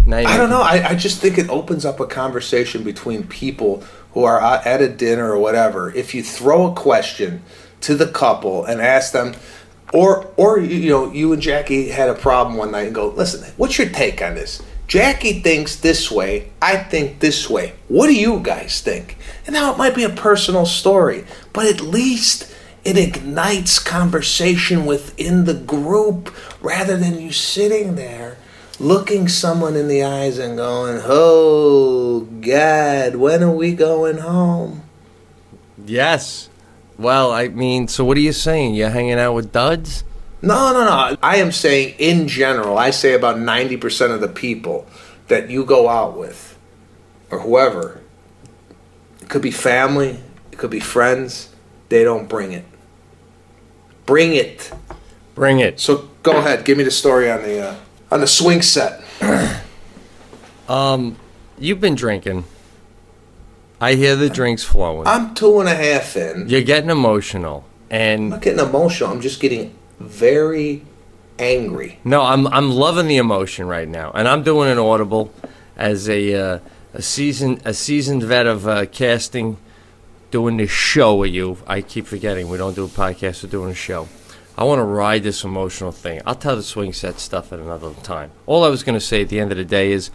I don't know. I, I just think it opens up a conversation between people who are at a dinner or whatever. If you throw a question to the couple and ask them, or or you know, you and Jackie had a problem one night and go, listen, what's your take on this? Jackie thinks this way. I think this way. What do you guys think? And now it might be a personal story, but at least it ignites conversation within the group rather than you sitting there looking someone in the eyes and going, "Oh God, when are we going home?" Yes. Well, I mean, so what are you saying? You're hanging out with duds? No, no, no. I am saying in general. I say about ninety percent of the people that you go out with, or whoever, it could be family, it could be friends. They don't bring it. Bring it. Bring it. So go ahead. Give me the story on the uh, on the swing set. [clears throat] Um, you've been drinking. I hear the drinks flowing. I'm two and a half in. You're getting emotional, and I'm not getting emotional. I'm just getting very angry. no, I'm I'm loving the emotion right now, and I'm doing an audible as a uh, a seasoned a seasoned vet of uh, casting, doing this show with you. I keep forgetting we don't do a podcast. We're doing a show. I want to ride this emotional thing. I'll tell the swing set stuff at another time. All I was going to say at the end of the day is,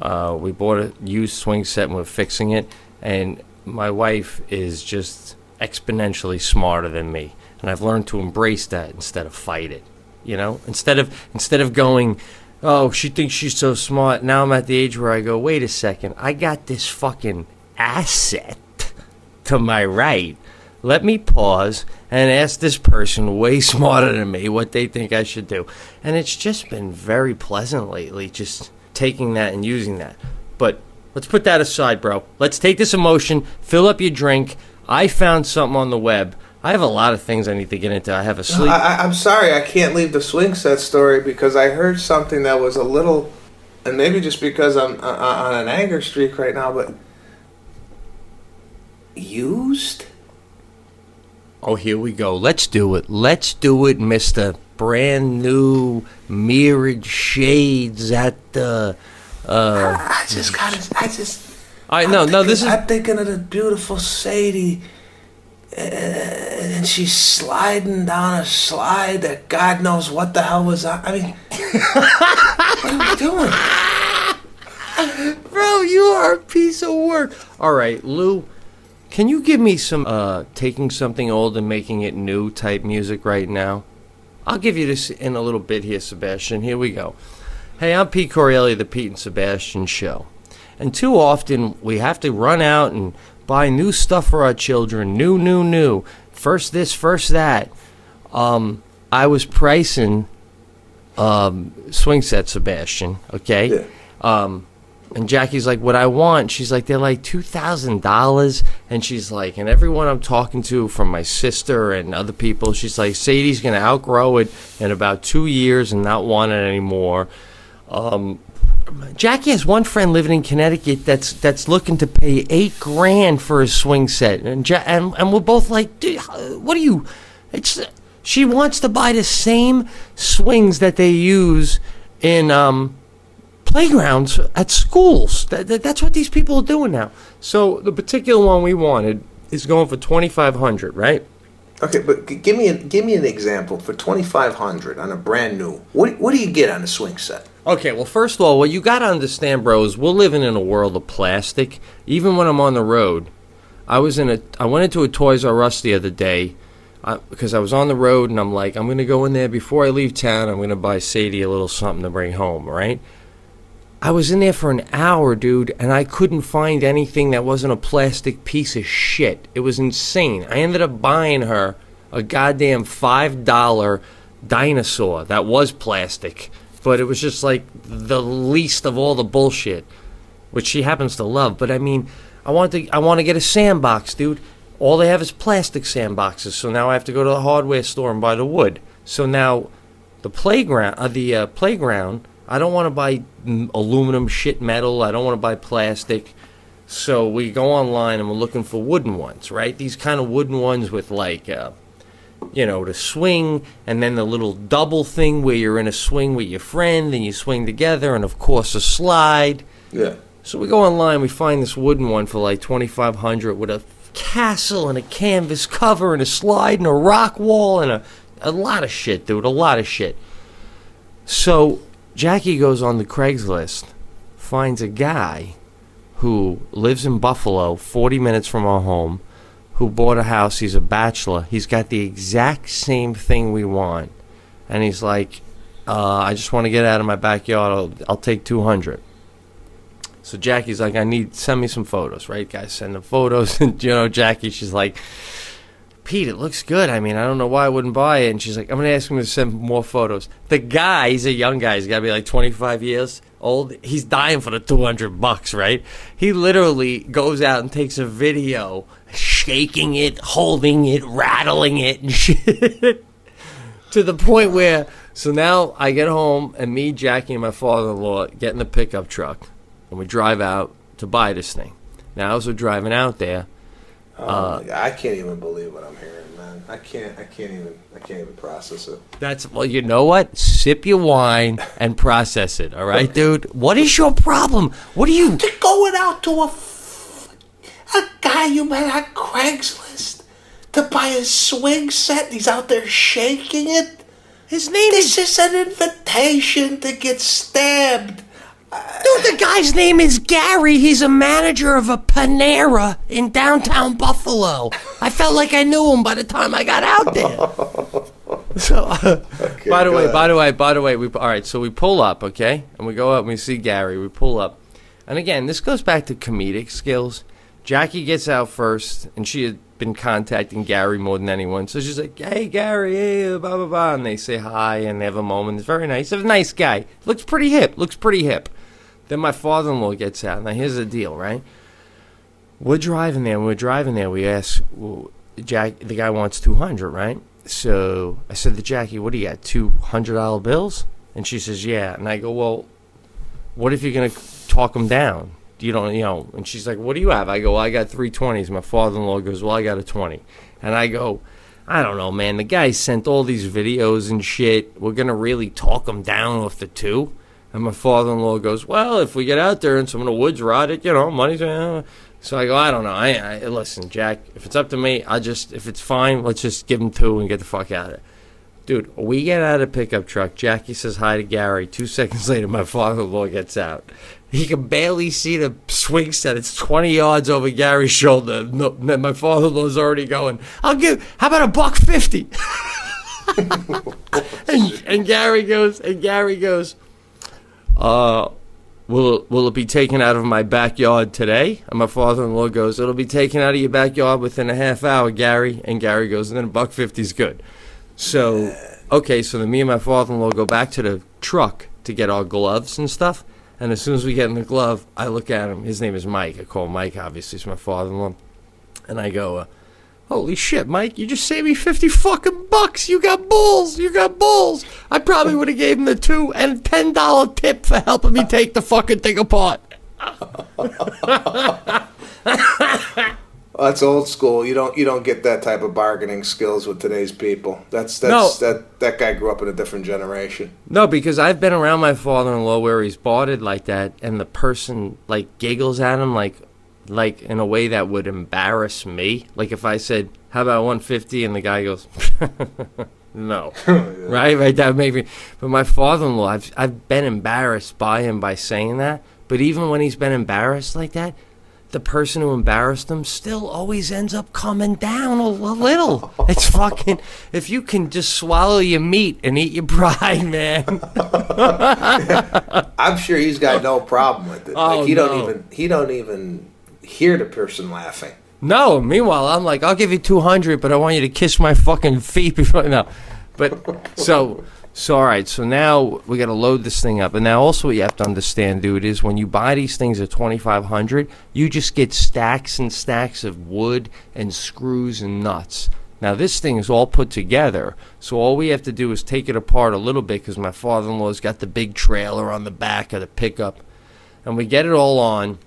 uh, we bought a used swing set and we're fixing it, and my wife is just exponentially smarter than me, and I've learned to embrace that instead of fight it. You know, instead of instead of going, oh, she thinks she's so smart. Now I'm at the age where I go, wait a second, I got this fucking asset [laughs] to my right. Let me pause and ask this person way [laughs] smarter than me what they think I should do. And it's just been very pleasant lately, just taking that and using that. But let's put that aside, bro. Let's take this emotion, fill up your drink. I found something on the web. I have a lot of things I need to get into. I have a sleep. I, I'm sorry, I can't leave the swing set story because I heard something that was a little, and maybe just because I'm uh, on an anger streak right now, but used. Oh, here we go. Let's do it. Let's do it, Mister. Brand new mirrored shades at the. Uh, [laughs] I just got to I just. I no no. This is I'm thinking of the beautiful Sadie, uh, and she's sliding down a slide that God knows what the hell was on. I mean, [laughs] what are we doing? [laughs] Bro, you are a piece of work. All right, Lou, can you give me some uh taking something old and making it new type music right now? I'll give you this in a little bit here, Sebastian. Here we go. Hey, I'm Pete Correale, the Pete and Sebastian Show. And too often we have to run out and buy new stuff for our children. New, new, new. First this, first that. Um, I was pricing um, swing set, Sebastian. Okay. Um, and Jackie's like, "What I want?" She's like, "They're like two thousand dollars." And she's like, and everyone I'm talking to, from my sister and other people, she's like, "Sadie's gonna outgrow it in about two years and not want it anymore." Um, Jackie has one friend living in Connecticut that's that's looking to pay eight grand for a swing set, and ja- and, and we're both like, "What are you?" It's she wants to buy the same swings that they use in um, playgrounds at schools. That, that, that's what these people are doing now. So the particular one we wanted is going for twenty five hundred, right? Okay, but g- give me a, give me an example for twenty five hundred on a brand new. What what do you get on a swing set? Okay, well, first of all, what you got to understand, bro, is we're living in a world of plastic. Even when I'm on the road, I was in a, I went into a Toys R Us the other day uh, because I was on the road and I'm like, I'm gonna go in there before I leave town. I'm gonna buy Sadie a little something to bring home, right? I was in there for an hour, dude, and I couldn't find anything that wasn't a plastic piece of shit. It was insane. I ended up buying her a goddamn five dollar dinosaur that was plastic, but it was just like the least of all the bullshit, which she happens to love. But I mean, I want to I want to get a sandbox, dude. All they have is plastic sandboxes, so now I have to go to the hardware store and buy the wood. So now the playground, uh, the uh, playground. I don't want to buy aluminum shit metal. I don't want to buy plastic. So we go online and we're looking for wooden ones, right? These kind of wooden ones with like, uh, you know, the swing and then the little double thing where you're in a swing with your friend and you swing together, and of course a slide. Yeah. So we go online, we find this wooden one for like twenty five hundred with a castle and a canvas cover and a slide and a rock wall and a a lot of shit, dude, a lot of shit. So Jackie goes on the Craigslist, finds a guy who lives in Buffalo, 40 minutes from our home, who bought a house. He's a bachelor. He's got the exact same thing we want. And he's like, uh, I just want to get out of my backyard. I'll, I'll take 200. So Jackie's like, I need, send me some photos, right? Guys send the photos. And, [laughs] you know, Jackie, she's like, Pete, it looks good. I mean, I don't know why I wouldn't buy it. And she's like, I'm going to ask him to send more photos. The guy, he's a young guy. He's got to be like 25 years old. He's dying for the 200 bucks, right? He literally goes out and takes a video, shaking it, holding it, rattling it, and [laughs] shit. to the point where, so now I get home and me, Jackie, and my father in law get in the pickup truck and we drive out to buy this thing. Now, as we're driving out there, Uh, I can't even believe what I'm hearing, man. I can't. I can't even. I can't even process it. That's well, you know what? Sip your wine and process it. All right, dude. What is your problem? What are you? They're going out to a a guy you met on Craigslist to buy a swing set. and He's out there shaking it. His name This is an invitation to get stabbed. Dude, the guy's name is Gary. He's a manager of a Panera in downtown Buffalo. I felt like I knew him by the time I got out there. [laughs] So, uh, by the way, ahead. by the way, by the way, we all right. So we pull up, okay, and we go up and we see Gary. We pull up, and again, this goes back to comedic skills. Jackie gets out first, and she had been contacting Gary more than anyone. So she's like, "Hey, Gary, hey, blah blah blah," and they say hi and they have a moment. It's very nice. He's a nice guy. Looks pretty hip. Looks pretty hip. Then my father-in-law gets out. Now here's the deal, right? We're driving there. We're driving there. We ask well, Jack. The guy wants two hundred, right? So I said to Jackie, "What do you got? Two hundred dollar bills?" And she says, "Yeah." And I go, "Well, what if you're gonna talk him down? You don't, you know?" And she's like, "What do you have?" I go, well, "I got three twenties." My father-in-law goes, "Well, I got a 20. And I go, "I don't know, man. The guy sent all these videos and shit. We're gonna really talk him down off the two. And my father-in-law goes, "Well, if we get out there and some of the woods rot it, you know, money's." Uh. So I go, "I don't know. I, I listen, Jack. If it's up to me, I just if it's fine, let's just give him two and get the fuck out of it." Dude, we get out of the pickup truck. Jackie says hi to Gary. Two seconds [laughs] later, my father-in-law gets out. He can barely see the swing set. It's 20 yards over Gary's shoulder. No, my father-in-law's already going, I'll give, how about a buck 50? [laughs] and, and Gary goes, and Gary goes, uh, will it, will it be taken out of my backyard today? And my father-in-law goes, it'll be taken out of your backyard within a half hour, Gary. And Gary goes, and then a buck 50's good. So, okay, so then me and my father-in-law go back to the truck to get our gloves and stuff. And as soon as we get in the glove, I look at him. His name is Mike. I call him Mike, obviously. He's my father-in-law. And I go, uh, holy shit, Mike, you just saved me 50 fucking bucks. You got bulls. You got bulls. I probably would have gave him the two and $10 tip for helping me take the fucking thing apart. [laughs] That's old school. You don't. You don't get that type of bargaining skills with today's people. That's that's No. that that guy grew up in a different generation. No, because I've been around my father-in-law where he's bought it like that, and the person like giggles at him like like in a way that would embarrass me. Like if I said, "How about 150?" and the guy goes, [laughs] "No," [laughs] oh, right, right. That made me. But my father-in-law, I've I've been embarrassed by him by saying that. But even when he's been embarrassed like that, the person who embarrassed him still always ends up coming down a, a little. [laughs] It's fucking. If you can just swallow your meat and eat your pride, man. I'm sure he's got no problem with it. Oh, like he don't even he don't even hear the person laughing. No. Meanwhile, I'm like, I'll give you two hundred, but I want you to kiss my fucking feet [laughs] before. No, but so so all right. So now we got to load this thing up, and now also what you have to understand, dude, is when you buy these things at twenty five hundred, you just get stacks and stacks of wood and screws and nuts. Now this thing is all put together, so all we have to do is take it apart a little bit because my father-in-law's got the big trailer on the back of the pickup, and we get it all on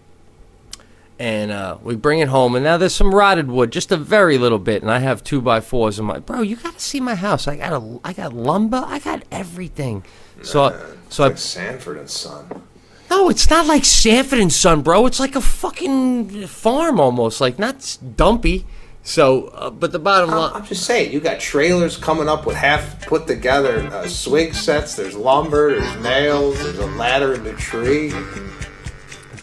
and uh, we bring it home. And now there's some rotted wood, just a very little bit. And I have two by fours. I'm like, bro, you got to see my house. I got a, I got lumber. I got everything. So, so I, Like Sanford and Son. no, it's not like Sanford and Son, bro. It's like a fucking farm almost, like not dumpy. So, uh, but the bottom line, I'm just saying, you got trailers coming up with half put together uh, swing sets. There's lumber. There's nails. There's a ladder in the tree.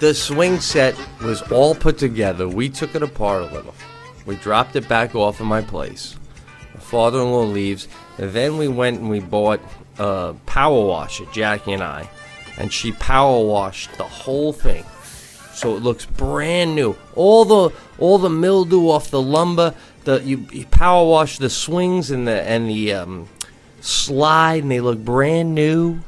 The swing set was all put together. We took it apart a little. We dropped it back off in my place. My father-in-law leaves. And then we went and we bought a power washer, Jackie and I, and she power washed the whole thing, so it looks brand new. All the all the mildew off the lumber. The you, you power wash the swings and the and the um, slide, and they look brand new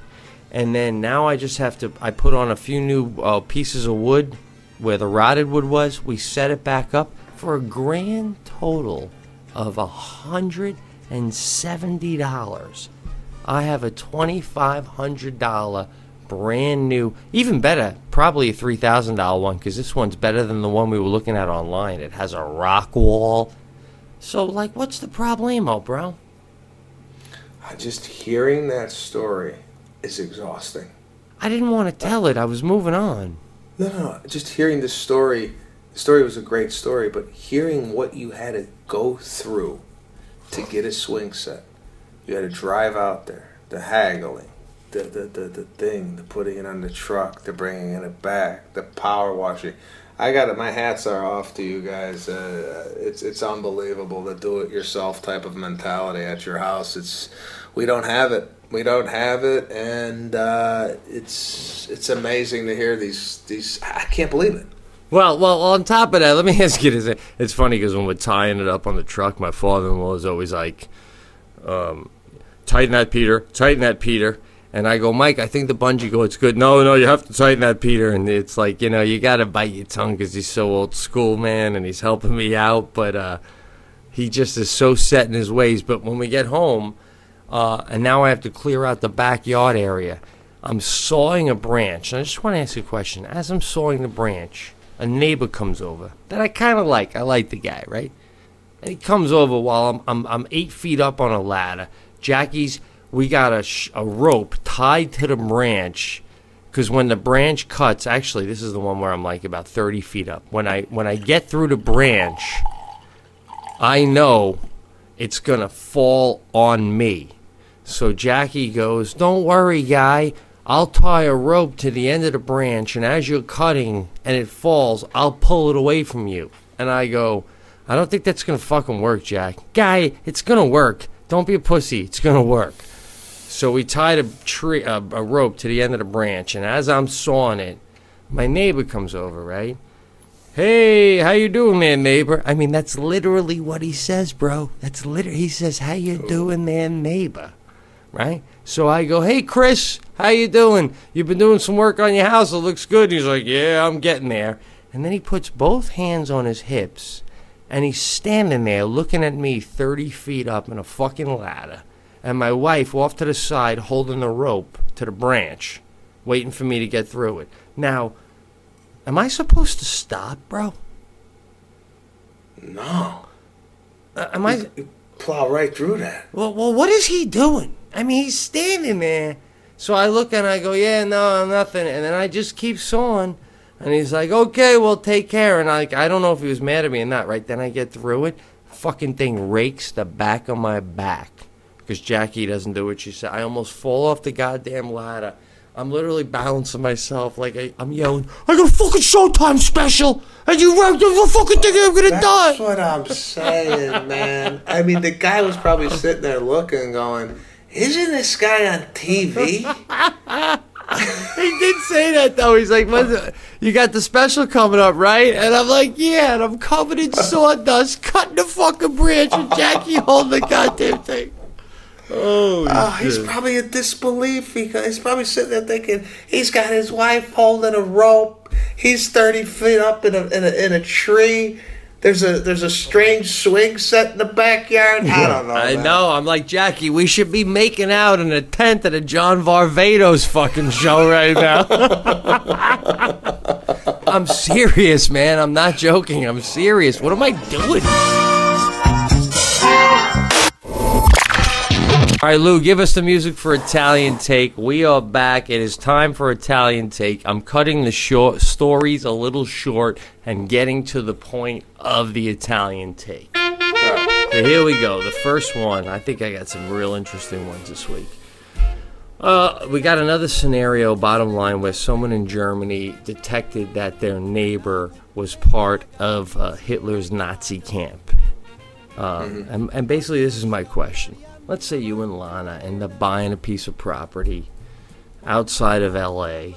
and then now I just have to I put on a few new uh, pieces of wood where the rotted wood was. We set it back up for a grand total of a hundred and seventy dollars. I have a twenty five hundred dollar brand new, even better, probably a three thousand dollar one because this one's better than the one we were looking at online. It has a rock wall. So like, what's the problemo, bro? Just hearing that story is exhausting. I didn't want to tell it. I was moving on. No, no, no. Just hearing the story. The story was a great story, but hearing what you had to go through to get a swing set, you had to drive out there, the haggling, the the, the, the thing, the putting it on the truck, the bringing it back, the power washing. I got it. My hats are off to you guys. Uh, it's it's unbelievable the do-it-yourself type of mentality at your house. It's we don't have it. We don't have it, and uh, it's it's amazing to hear these these. I can't believe it. Well, well, on top of that, let me [laughs] ask you this. It's funny because when we're tying it up on the truck, my father-in-law is always like, um, "Tighten that, Peter. Tighten that, Peter." And I go, Mike, I think the bungee cord's good. No, no, you have to tighten that, Peter. And it's like, you know, you got to bite your tongue because he's so old school, man, and he's helping me out. But uh, he just is so set in his ways. But when we get home, uh, and now I have to clear out the backyard area. I'm sawing a branch. And I just want to ask you a question. As I'm sawing the branch, a neighbor comes over that I kind of like. I like the guy, right? And he comes over while I'm, I'm, I'm eight feet up on a ladder. Jackie's, we got a, sh- a rope tied to the branch because when the branch cuts, actually, this is the one where I'm like about 30 feet up. When I when I get through the branch, I know it's gonna fall on me. So Jackie goes, Don't worry, guy. I'll tie a rope to the end of the branch, and as you're cutting and it falls, I'll pull it away from you. And I go, I don't think that's gonna fucking work, Jack. Guy, it's gonna work. Don't be a pussy. It's gonna work. So we tied a tree, a, a rope to the end of the branch, and as I'm sawing it, my neighbor comes over, right? Hey, how you doing there, neighbor? I mean, that's literally what he says, bro. That's literally he says, "How you doing there, neighbor?" Right? So I go, "Hey, Chris, how you doing? You've been doing some work on your house. It looks good." He's like, "Yeah, I'm getting there." And then he puts both hands on his hips, and he's standing there looking at me 30 feet up in a fucking ladder, and my wife off to the side holding the rope to the branch, waiting for me to get through it. Now, am I supposed to stop, bro? No, Uh, am I? plow right through that. Well, well, what is he doing? I mean, he's standing there. So I look and I go, yeah, no, nothing. And then I just keep sawing And he's like, okay, well, take care. And I, like, I don't know if he was mad at me or not. Right then, I get through it. Fucking thing rakes the back of my back because Jackie doesn't do what she said. I almost fall off the goddamn ladder. I'm literally balancing myself like I, I'm yelling, I got a fucking Showtime special, and you wrecked the fucking thing. I'm gonna die. That's what I'm saying, man. I mean, the guy was probably sitting there looking, going, "Isn't this guy on TV?" he did say that though. He's like, "What's- "You got the special coming up, right?" And I'm like, "Yeah." And I'm covered in sawdust, cutting the fucking branch, and Jackie holding the goddamn thing. Oh, Oh, he's probably in disbelief. He- He's probably sitting there thinking he's got his wife holding a rope. He's thirty feet up in a in a, in a tree. There's a there's a strange swing set in the backyard. I don't know. [laughs] I know. I'm like Jackie. We should be making out in a tent at a John Varvatos fucking show right now. [laughs] I'm serious, man. I'm not joking. I'm serious. What am I doing? All right, Lou, give us the music for Italian Take. We are back. It is time for Italian Take. I'm cutting the short stories a little short and getting to the point of the Italian Take. So here we go. The first one. I think I got some real interesting ones this week. Uh, we got another scenario, bottom line, where someone in Germany detected that their neighbor was part of uh, Hitler's Nazi camp. Um, and, and basically, this is my question. Let's say you and Lana end up buying a piece of property outside of LA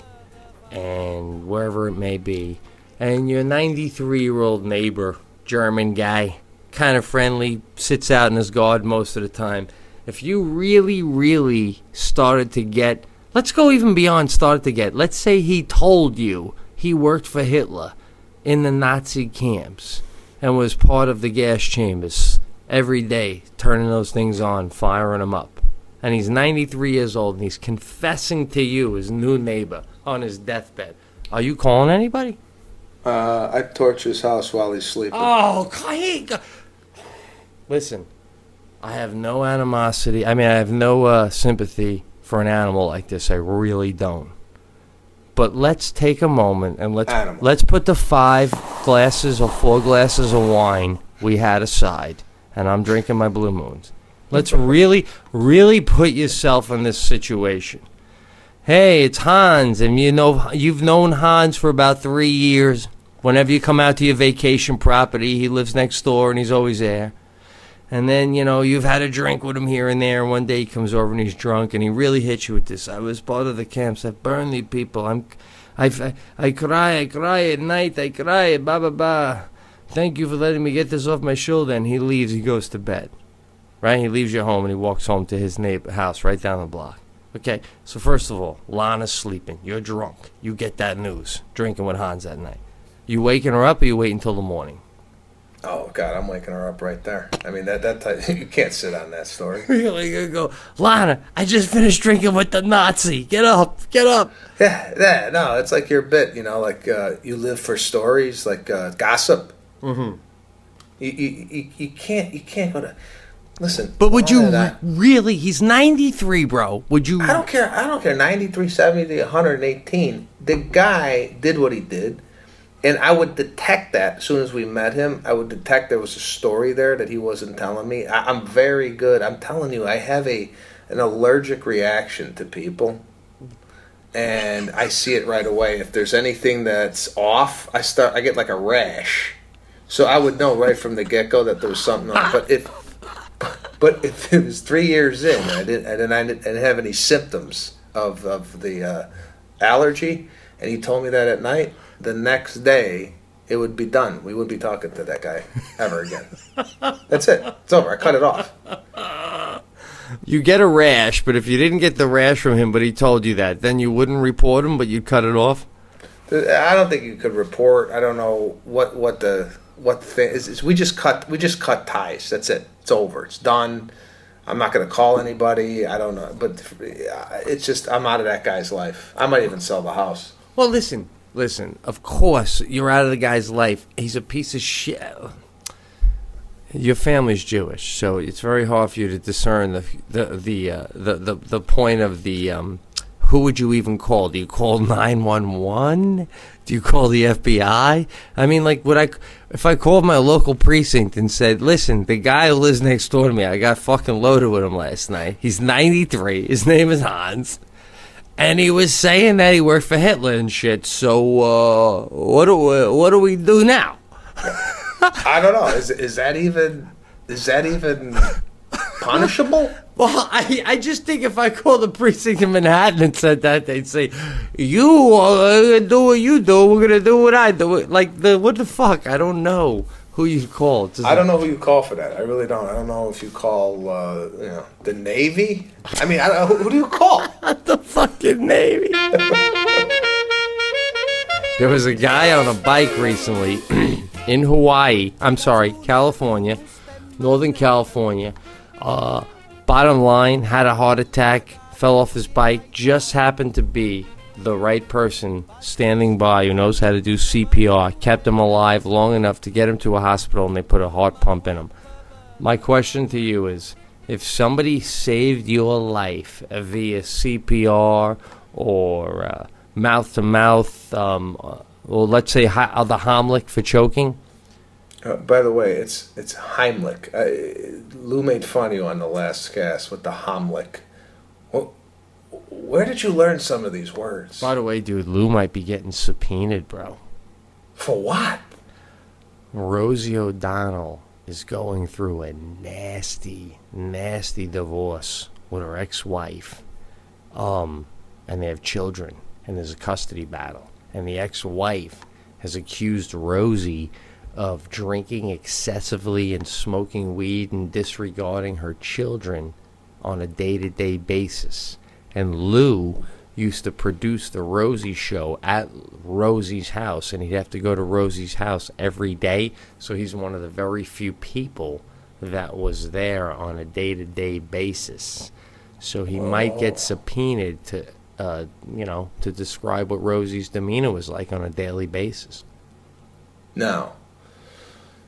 and wherever it may be, and your 93 year old neighbor, German guy, kind of friendly, sits out in his garden most of the time. If you really, really started to get, let's go even beyond started to get, let's say he told you he worked for Hitler in the Nazi camps and was part of the gas chambers every day, turning those things on, firing them up. And he's 93 years old and he's confessing to you, his new neighbor, on his deathbed. Are you calling anybody? Uh, I torch his house while he's sleeping. Oh, hey, listen. I have no animosity. I mean, I have no uh, sympathy for an animal like this. I really don't. But let's take a moment and let's Animal. let's put the five glasses or four glasses of wine we had aside, and I'm drinking my Blue Moons. Let's [laughs] really, really put yourself in this situation. Hey, it's Hans, and you know you've known Hans for about three years. Whenever you come out to your vacation property, he lives next door and he's always there. And then, you know, you've had a drink with him here and there. And One day he comes over and he's drunk and he really hits you with this. I was part of the camps that burned the people. I'm, I, I, I cry, I cry at night, I cry, ba ba ba. Thank you for letting me get this off my shoulder. And he leaves, he goes to bed. Right? He leaves your home and he walks home to his neighbor house right down the block. Okay, so first of all, Lana's sleeping. You're drunk. You get that news. Drinking with Hans that night. You waking her up or you wait until the morning? Oh God, I'm waking her up right there. I mean that that type, [laughs] you can't sit on that story. [laughs] Really gonna go, Lana, I just finished drinking with the Nazi. Get up, get up. Yeah, yeah, no, it's like your bit, you know, like uh, you live for stories, like uh, gossip. Mm-hmm. You, you, you, you can't you can't go to listen. But would you of really? He's 93, bro. Would you? I don't care. I don't care. 93, 70, 118. The guy did what he did. And I would detect that as soon as we met him. I would detect there was a story there that he wasn't telling me. I, I'm very good. I'm telling you, I have a an allergic reaction to people, and I see it right away. If there's anything that's off, I start. I get like a rash. So I would know right from the get go that there was something off. But if but if it was three years in, I didn't, and I didn't, I didn't have any symptoms of of the uh, allergy, and he told me that at night, the next day it would be done. We wouldn't be talking to that guy ever again. That's it. It's over. I cut it off. You get a rash, but if you didn't get the rash from him, but he told you that, then you wouldn't report him, but you'd cut it off. I don't think you could report. I don't know what what the what the thing is. is we just cut we just cut ties. That's it. It's over. It's done. I'm not going to call anybody. I don't know, but uh, it's just I'm out of that guy's life. I might even sell the house. Well, listen, listen. Of course, you're out of the guy's life. He's a piece of shit. Your family's Jewish, so it's very hard for you to discern the the the uh, the, the, the point of the um, who would you even call? Do you call 911? Do you call the FBI? I mean, like, would I, if I called my local precinct and said, listen, the guy who lives next door to me, I got fucking loaded with him last night. He's 93. His name is Hans. And he was saying that he worked for Hitler and shit. So, uh, what do we, what do we do now? I don't know. Is is that even is that even [laughs] punishable? Well, [laughs] I, I just think if I called the precinct in Manhattan and said that, they'd say, "You uh, do what you do. We're gonna do what I do." Like the what the fuck? I don't know who you call. Does I don't know who you call for that. I really don't. I don't know if you call uh, you know the Navy. I mean, I don't, who, who do you call? [laughs] the fucking Navy. There was a guy on a bike recently [clears throat] in Hawaii. I'm sorry, California, Northern California. Uh, bottom line, had a heart attack, fell off his bike. Just happened to be the right person standing by who knows how to do CPR. Kept him alive long enough to get him to a hospital, and they put a heart pump in him. My question to you is if somebody saved your life via CPR or mouth to mouth, well, let's say the Heimlich for choking, Uh, by the way, it's it's Heimlich. Uh, Lou made fun of you on the last cast with the Heimlich. Well, where did you learn some of these words? by the way, dude, Lou might be getting subpoenaed, bro. For what? Rosie O'Donnell is going through a nasty, nasty divorce with her ex-wife, um, and they have children, and there's a custody battle, and the ex-wife has accused Rosie of drinking excessively and smoking weed and disregarding her children on a day-to-day basis. And Lou used to produce the Rosie show at Rosie's house, and he'd have to go to Rosie's house every day. So he's one of the very few people that was there on a day to day basis. So he might get subpoenaed to, uh, you know, to describe what Rosie's demeanor was like on a daily basis. Now,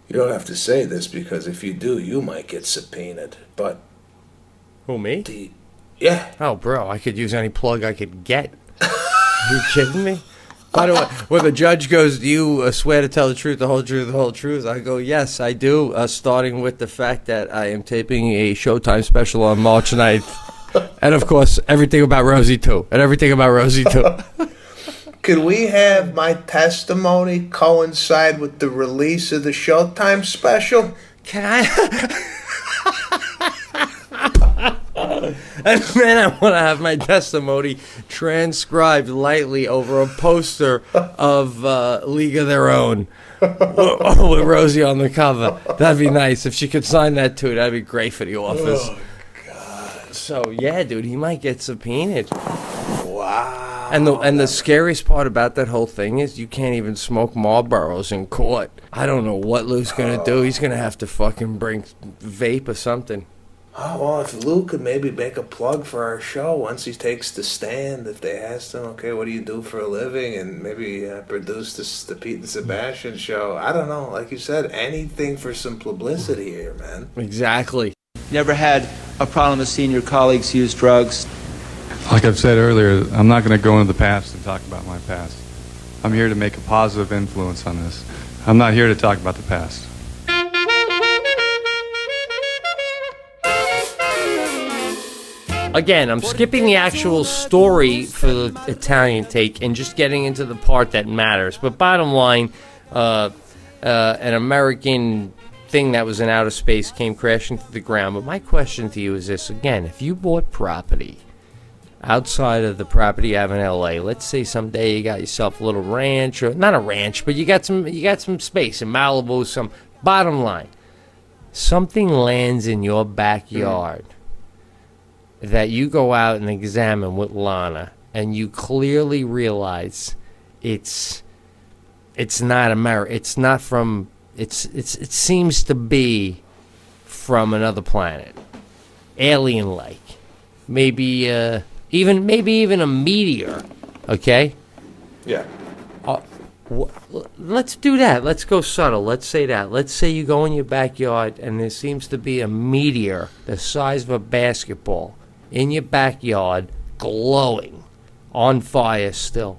you don't have to say this because if you do, you might get subpoenaed. But Who, me? the yeah, Oh, bro, I could use any plug I could get. Are you kidding me? By the way, when the judge goes, "Do you uh, swear to tell the truth, the whole truth, the whole truth?" I go, "Yes, I do." Uh, starting with the fact that I am taping a Showtime special on March 9th. and of course, everything about Rosie too, and everything about Rosie too. [laughs] could we have my testimony coincide with the release of the Showtime special? Can I? and then I want to have my testimony transcribed lightly over a poster of uh, League of Their Own with Rosie on the cover. That'd be nice if she could sign that too. That'd be great for the office. Oh God! So yeah, dude, he might get subpoenaed. Wow. And the and the scariest part about that whole thing is you can't even smoke Marlboros in court. I don't know what Lou's gonna do. He's gonna have to fucking bring vape or something. Oh, well, if Lou could maybe make a plug for our show once he takes the stand, if they asked him, okay, what do you do for a living, and maybe uh, produce this, the Pete and Sebastian show. I don't know. Like you said, anything for some publicity here, man. Exactly. Never had a problem with seeing your colleagues use drugs. Like I've said earlier, I'm not going to go into the past and talk about my past. I'm here to make a positive influence on this. I'm not here to talk about the past. Again, I'm skipping the actual story for the Italian take and just getting into the part that matters. But bottom line, uh, uh, an American thing that was in outer space came crashing to the ground. But my question to you is this again: If you bought property outside of the property you have in LA, let's say someday you got yourself a little ranch, or not a ranch, but you got some you got some space in Malibu. Some bottom line, something lands in your backyard that you go out and examine with Lana and you clearly realize it's it's not Ameri- it's not from it's it's it seems to be from another planet. Alien like maybe uh even maybe even a meteor okay Yeah. uh, wh- let's do that. Let's go subtle. Let's say that. Let's say you go in your backyard and there seems to be a meteor the size of a basketball in your backyard glowing. on fire still.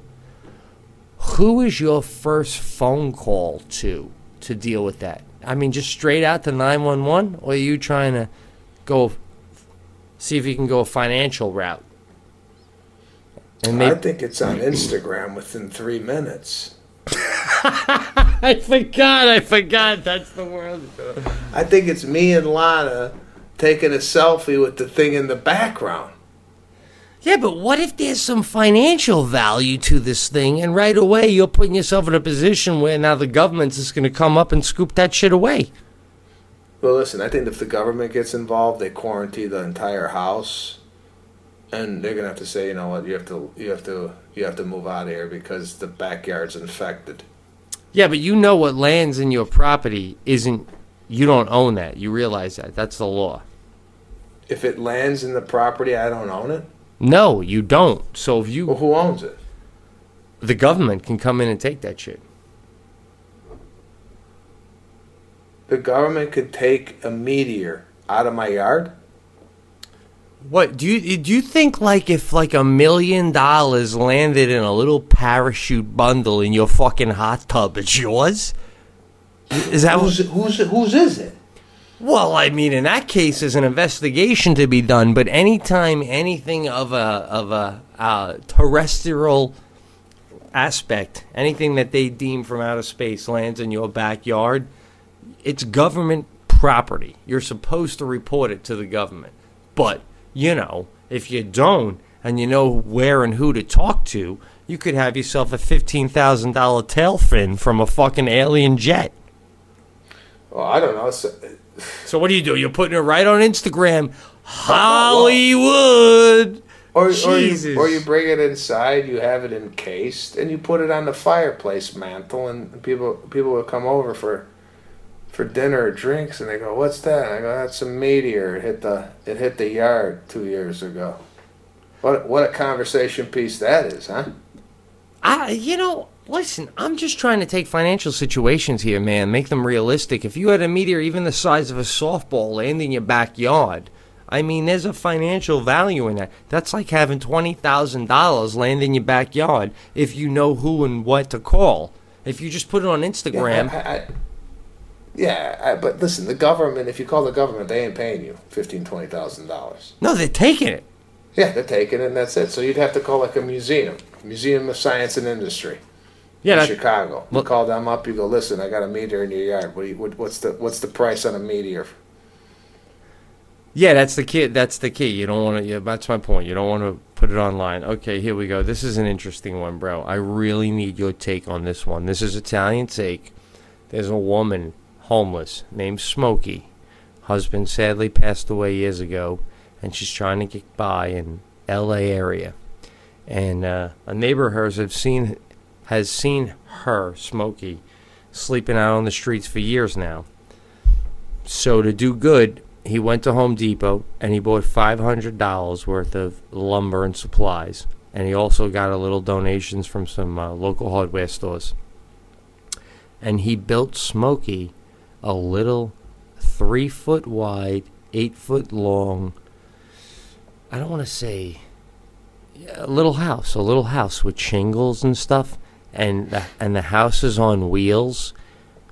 Who is your first phone call to to deal with that? I mean, just straight out to 911, or are you trying to go see if you can go a financial route? And I think it's on Instagram within three minutes. [laughs] I forgot, I forgot. That's the world. I think it's me and Lana taking a selfie with the thing in the background. Yeah, but what if there's some financial value to this thing, and right away you're putting yourself in a position where now the government's just going to come up and scoop that shit away? Well, listen, I think if the government gets involved, they quarantine the entire house, and they're gonna have to say, you know what, you have to, you have to, you have to move out of here because the backyard's infected. Yeah, but you know what lands in your property isn't. You don't own that. You realize that. That's the law. If it lands in the property, I don't own it. No, you don't. So if you. Well, who owns it? The government can come in and take that shit. The government could take a meteor out of my yard. What do you do? You think like if like a million dollars landed in a little parachute bundle in your fucking hot tub, it's yours? Is that who's who's whose is it? Well, I mean, in that case, there's an investigation to be done. But anytime anything of a of a uh, terrestrial aspect, anything that they deem from outer space lands in your backyard, it's government property. You're supposed to report it to the government. But you know, if you don't, and you know where and who to talk to, you could have yourself a fifteen thousand dollar tail fin from a fucking alien jet. Well, I don't know. So, So what do you do? You're putting it right on Instagram, uh, Hollywood. Or, or, you, or you bring it inside, you have it encased, and you put it on the fireplace mantle, and people people will come over for for dinner or drinks, and they go, "What's that?" And I go, "That's a meteor. It hit the it hit the yard two years ago." What what a conversation piece that is, huh? I, you know, listen, I'm just trying to take financial situations here, man, make them realistic. If you had a meteor even the size of a softball land in your backyard, I mean, there's a financial value in that. That's like having twenty thousand dollars land in your backyard if you know who and what to call. If you just put it on Instagram, Yeah, I, I, yeah I, but listen, the government. If you call the government, they ain't paying you fifteen twenty thousand dollars. no, they're taking it. Yeah, they're taking it, and that's it. So you'd have to call like a museum, Museum of Science and Industry. Yeah, in that- Chicago. You call them up. You go, listen, I got a meteor in your yard. What, you, what what's the what's the price on a meteor? Yeah, that's the key. That's the key. You don't want to. Yeah, that's my point. You don't want to put it online. Okay, here we go. This is an interesting one, bro. I really need your take on this one. This is Italian take. There's a woman homeless named Smokey. Husband sadly passed away years ago, and she's trying to get by in L.A. area. And uh, a neighbor of hers have seen has seen her Smokey sleeping out on the streets for years now. So to do good, he went to Home Depot and he bought five hundred dollars worth of lumber and supplies, and he also got a little donations from some uh, local hardware stores. And he built Smokey a little three foot wide, eight foot long. I don't want to say a little house, a little house with shingles and stuff, and the, and the house is on wheels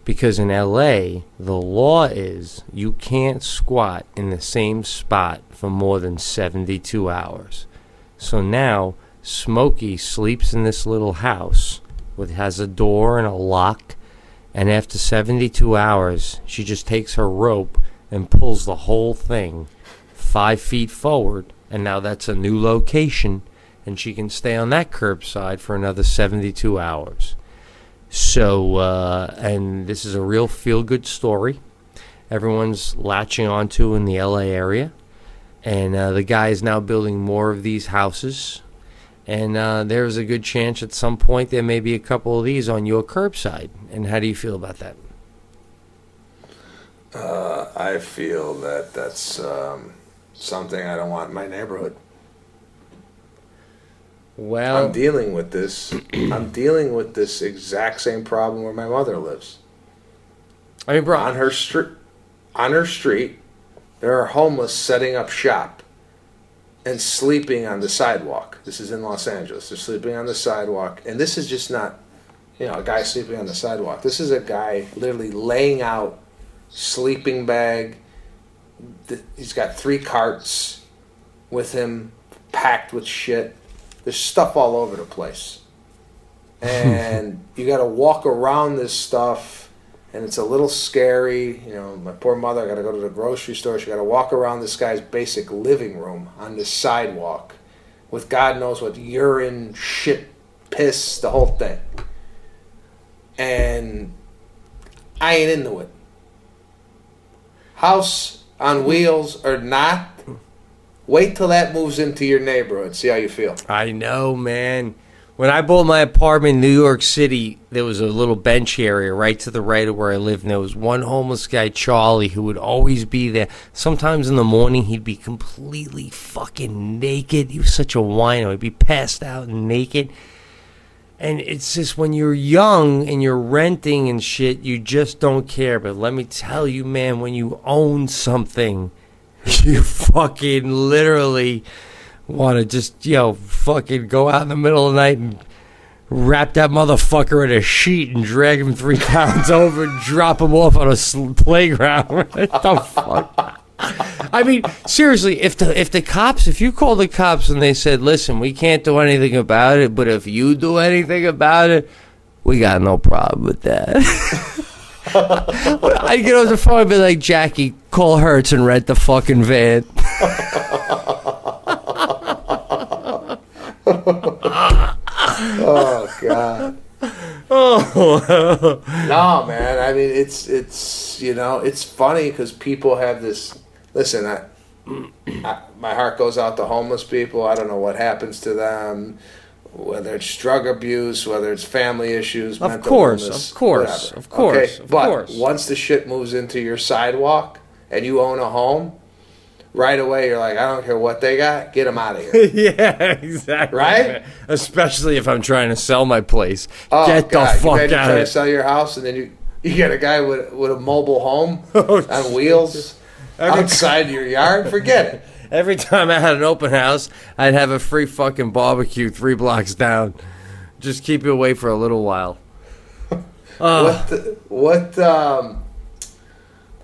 because in LA the law is you can't squat in the same spot for more than 72 hours. So now Smokey sleeps in this little house with has a door and a lock and after 72 hours she just takes her rope and pulls the whole thing 5 feet forward and now that's a new location and she can stay on that curbside for another 72 hours. So, uh, and this is a real feel good story. Everyone's latching onto in the LA area. And uh, the guy is now building more of these houses. And uh, there's a good chance at some point there may be a couple of these on your curbside. And how do you feel about that? Uh, I feel that that's um, something I don't want in my neighborhood. Well, I'm dealing with this. [clears throat] I'm dealing with this exact same problem where my mother lives. I mean, bro, on her street, on her street, there are homeless setting up shop. And sleeping on the sidewalk. This is in Los Angeles. They're sleeping on the sidewalk, and this is just not, you know, a guy sleeping on the sidewalk. This is a guy literally laying out sleeping bag. He's got three carts with him, packed with shit. There's stuff all over the place, [laughs] and you got to walk around this stuff, and it's a little scary. You know, my poor mother. I got to go to the grocery store. She got to walk around this guy's basic living room on this sidewalk, with God knows what urine, shit, piss, the whole thing. And I ain't into it. House on wheels or not, wait till that moves into your neighborhood. See how you feel. I know, man. When I bought my apartment in New York City, there was a little bench area right to the right of where I lived, and there was one homeless guy, Charlie, who would always be there. Sometimes in the morning, he'd be completely fucking naked. He was such a wino. He'd be passed out and naked. And it's just when you're young and you're renting and shit, you just don't care. But let me tell you, man, when you own something, [laughs] you fucking literally want to just, you know, fucking go out in the middle of the night and wrap that motherfucker in a sheet and drag him three [laughs] pounds over and drop him off on a sl- playground. [laughs] what the fuck? I mean, seriously, if the if the cops, if you call the cops and they said, "Listen, we can't do anything about it, but if you do anything about it, we got no problem with that." [laughs] I get on the phone and be like, "Jackie, call Hertz and rent the fucking van." Oh God. Oh. no, man. I mean, it's it's you know, it's funny because people have this. Listen, I, I, my heart goes out to homeless people. I don't know what happens to them, whether it's drug abuse, whether it's family issues. Of course, illness, of course, whatever. of course, Okay? of but course. once the shit moves into your sidewalk and you own a home, right away you're like, I don't care what they got, get them out of here. [laughs] yeah, exactly. Right? Especially if I'm trying to sell my place. Oh, Get God. the fuck you out trying of to sell your house, and then you you get a guy with with a mobile home [laughs] on wheels Every- outside your yard. Forget it. [laughs] Every time I had an open house, I'd have a free fucking barbecue three blocks down. Just keep it away for a little while. Oh, What the, what um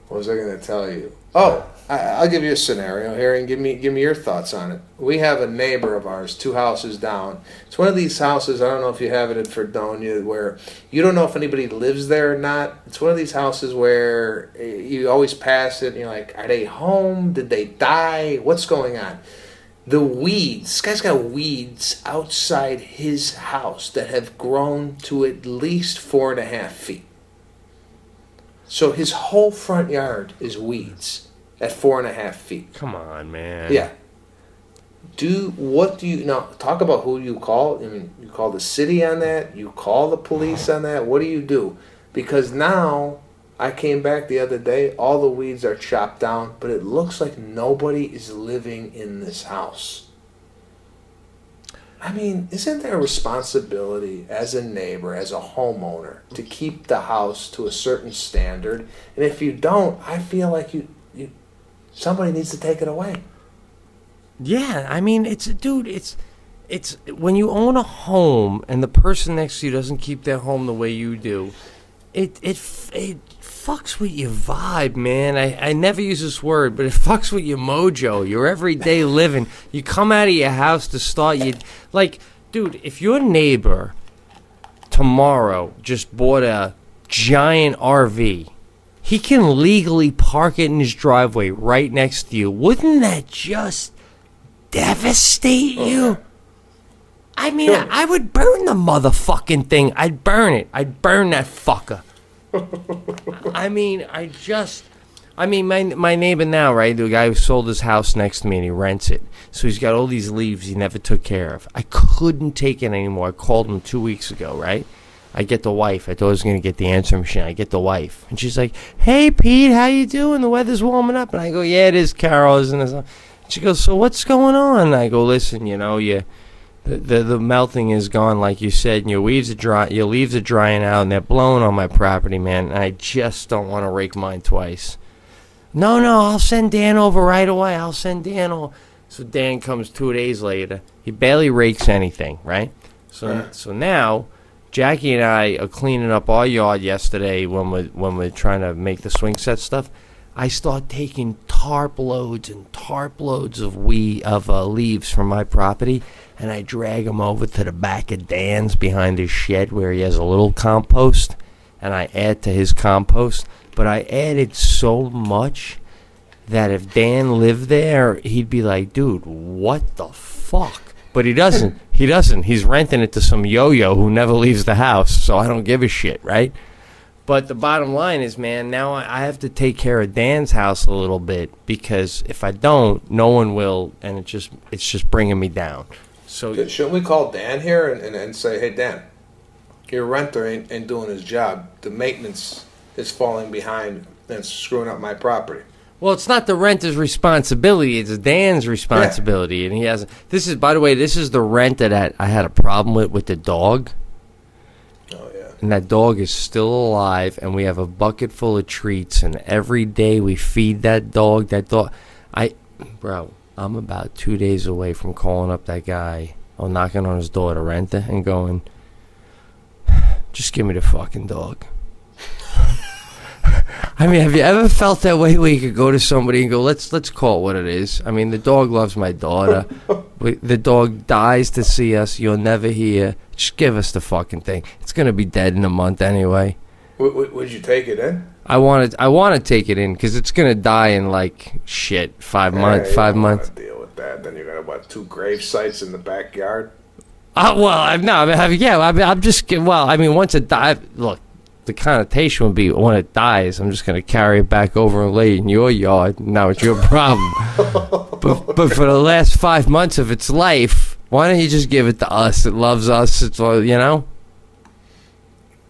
what was I going to tell you? Oh, I, I'll give you a scenario here and give me give me your thoughts on it. We have a neighbor of ours, two houses down. It's one of these houses. I don't know if you have it in Fredonia, where you don't know if anybody lives there or not. It's one of these houses where eh, you always pass it and you're like, are they home? Did they die? What's going on? The weeds. This guy's got weeds outside his house that have grown to at least four and a half feet. So his whole front yard is weeds at four and a half feet. come on, man. Yeah. Do what do you now? Talk about who you call. I mean, you call the city on that. You call the police on that. What do you do? Because now I came back the other day. All the weeds are chopped down, but it looks like nobody is living in this house. I mean, isn't there a responsibility as a neighbor, as a homeowner, to keep the house to a certain standard? And if you don't, I feel like you, you somebody needs to take it away. Yeah, I mean, it's dude, it's it's when you own a home and the person next to you doesn't keep their home the way you do, it it it fucks with your vibe, man. I, I never use this word, but it fucks with your mojo, your everyday [laughs] living. You come out of your house to start you like, dude, if your neighbor tomorrow just bought a giant RV, he can legally park it in his driveway right next to you. Wouldn't that just devastate oh, you? I mean, I, I would burn the motherfucking thing. I'd burn it. I'd burn that fucker. [laughs] I mean, I just. I mean, my my neighbor now, right? The guy who sold his house next to me and he rents it. So he's got all these leaves he never took care of. I couldn't take it anymore. I called him two weeks ago, right? I get the wife. I thought I was gonna get the answering machine. I get the wife, and she's like, "Hey, Pete, how you doing? The weather's warming up." And I go, "Yeah, it is, Carol, isn't it?" She goes, "So what's going on?" And I go, "Listen, you know, you." The, the the melting is gone, like you said, and your leaves are dry. Your leaves are drying out, and they're blowing on my property, man. And I just don't want to rake mine twice. No, no, I'll send Dan over right away. I'll send Dan over. So Dan comes two days later. He barely rakes anything, right? So so now Jackie and I are cleaning up our yard yesterday when we when we're trying to make the swing set stuff. I start taking tarp loads and tarp loads of we of uh, leaves from my property, and I drag them over to the back of Dan's behind his shed where he has a little compost, and I add to his compost. But I added so much that if Dan lived there, he'd be like, "Dude, what the fuck?" But he doesn't. he doesn't. He's renting it to some yo-yo who never leaves the house, so I don't give a shit, right? But the bottom line is, man, now I have to take care of Dan's house a little bit because if I don't, no one will, and it just it's just bringing me down. So Shouldn't we call Dan here and, and, and say, hey, Dan, your renter ain't, ain't doing his job. The maintenance is falling behind and screwing up my property. Well, it's not the renter's responsibility; it's Dan's responsibility, and he has. This is, by the way, this is the renter that I had a problem with with the dog. Oh yeah. And that dog is still alive, and we have a bucket full of treats, and every day we feed that dog. That dog, I, bro, I'm about two days away from calling up that guy or knocking on his door to rent it and going, [sighs] just give me the fucking dog. I mean, have you ever felt that way where you could go to somebody and go, "Let's let's call it what it is." I mean, the dog loves my daughter. [laughs] We- the dog dies to see us. You'll never hear. Just give us the fucking thing. It's gonna be dead in a month anyway. Would, would, would you take it in? I want to. I want to take it in because it's gonna die in like shit five months. Yeah, you Five months. Deal with that. Then you're gonna what? Two grave sites in the backyard. Uh, well, I'm no. I mean, yeah. I mean, I'm just. Well, I mean, once it dies, look. The connotation would be when it dies, I'm just gonna carry it back over and lay it in your yard. Now it's your problem. [laughs] but but for the last five months of its life, why don't you just give it to us? It loves us. It's all you know.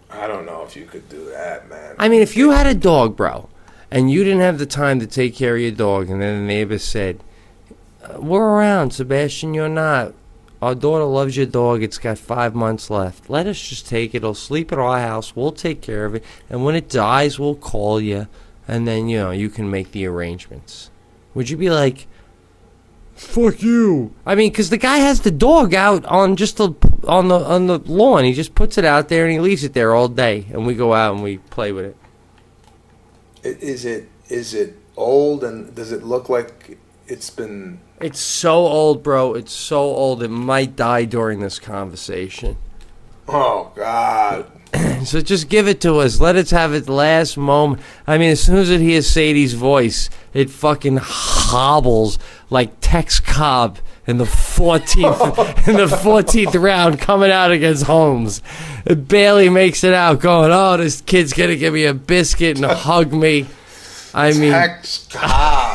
I don't know if you could do that, man. I mean, if you had a dog, bro, and you didn't have the time to take care of your dog, and then the neighbor said, uh, "We're around, Sebastian. You're not. Our daughter loves your dog. It's got five months left. Let us just take it. It'll sleep at our house. We'll take care of it. And when it dies, we'll call you, and then you know you can make the arrangements." Would you be like? Fuck you. I mean, because the guy has the dog out on just the on the on the lawn. He just puts it out there and he leaves it there all day, and we go out and we play with it. Is it old and does it look like it's been? It's so old, bro. It's so old. It might die during this conversation. Oh God! [clears throat] So just give it to us. Let us have its last moment. I mean, as soon as it hears Sadie's voice, it fucking hobbles like Tex Cobb in the 14th [laughs] in the 14th round coming out against Holmes. It barely makes it out going, "Oh, this kid's to give me a biscuit and hug me." I mean, Tex Cobb.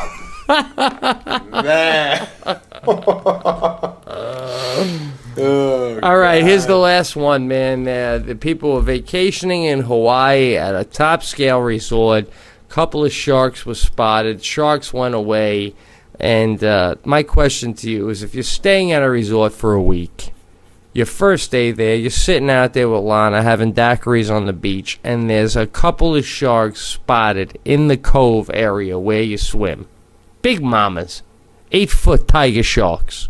Oh, All right, here's the last one, man. Uh, the people were vacationing in Hawaii at a top scale resort. A couple of sharks were spotted. Sharks went away. And uh, my question to you is if you're staying at a resort for a week, your first day there, you're sitting out there with Lana having daiquiris on the beach, and there's a couple of sharks spotted in the cove area where you swim. Big mamas, eight foot tiger sharks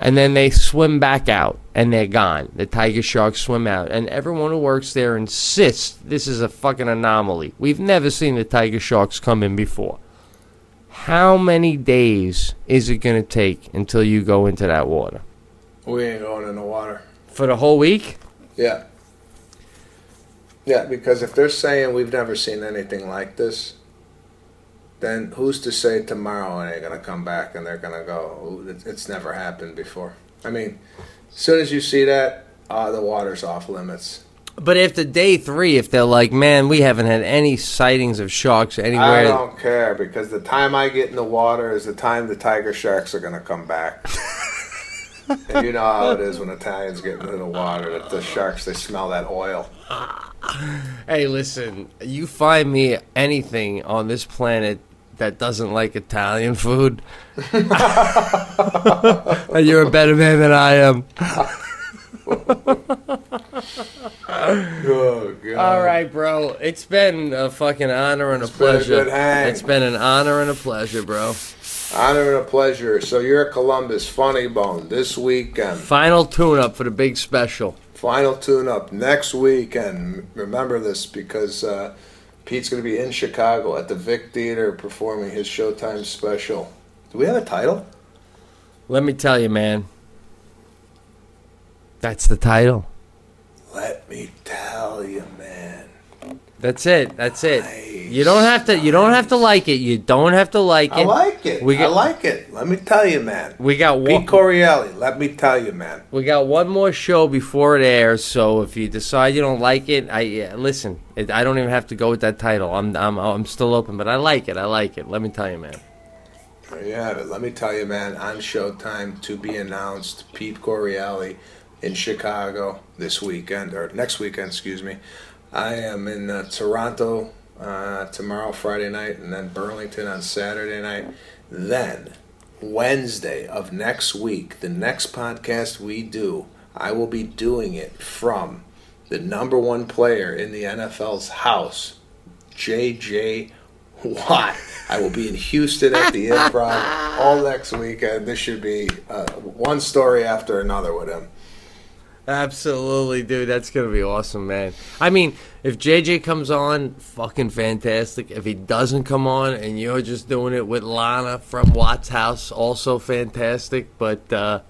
and then they swim back out and they're gone. The tiger sharks swim out, and everyone who works there insists this is a fucking anomaly. We've never seen the tiger sharks come in before. How many days is it going to take until you go into that water? We ain't going in the water. For the whole week? Yeah. Yeah, because if they're saying we've never seen anything like this, then who's to say tomorrow they're gonna come back and they're gonna go? It's never happened before. I mean, as soon as you see that, uh, the water's off limits. But after day three, if they're like, man, we haven't had any sightings of sharks anywhere. I don't care because the time I get in the water is the time the tiger sharks are gonna come back. [laughs] and you know how it is when Italians get into the water. That the sharks they smell that oil. Hey, listen, you find me anything on this planet that doesn't like Italian food, [laughs] and you're a better man than I am. Oh god! All right, bro. It's been a fucking honor and a been a pleasure. hang. It's been an honor and a pleasure, bro. Honor and a pleasure. So you're at Columbus, Funny Bone, this weekend. Final tune up for the big special. Final tune up next weekend. Remember this because uh, Pete's going to be in Chicago at the Vic Theater performing his Showtime special. Do we have a title? Let me tell you, man. That's the title. Let me tell you, man. That's it. That's it. You don't have to. You don't have to like it. You don't have to like it. I like it. We I like it. Let me tell you, man. we got Pete one. Correale, let me tell you, man. We got one more show before it airs. So if you decide you don't like it, I yeah, listen. It, I don't even have to go with that title. I'm I'm I'm still open, but I like it. I like it. Let me tell you, man. There you have it. Let me tell you, man, on Showtime to be announced, Pete Correale in Chicago this weekend, or next weekend, excuse me. I am in uh, Toronto uh, tomorrow, Friday night, and then Burlington on Saturday night. Then, Wednesday of next week, the next podcast we do, I will be doing it from the number one player in the NFL's house, JJ Watt. I will be in Houston at the [laughs] Improv all next weekend. This should be uh, one story after another with him. Absolutely, dude. That's gonna be awesome, man. I mean, if JJ comes on, fucking fantastic. If he doesn't come on and you're just doing it with Lana from Watt's house, also fantastic. But uh,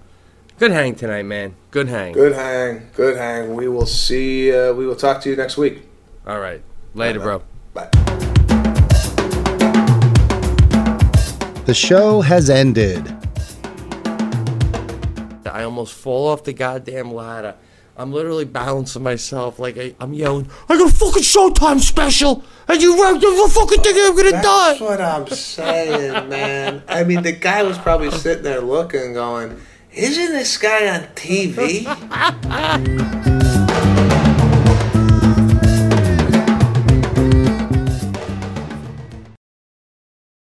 good hang tonight, man. Good hang. Good hang, good hang. We will see. Uh, we will talk to you next week. All right, later, bro. Bye. The show has ended. I almost fall off the goddamn ladder. I'm literally balancing myself like I, I'm yelling. I got a fucking Showtime special, and you wrecked the fucking thing. I'm gonna die. That's what I'm saying, man. I mean, the guy was probably sitting there looking, going, "Isn't this guy on TV?" [laughs]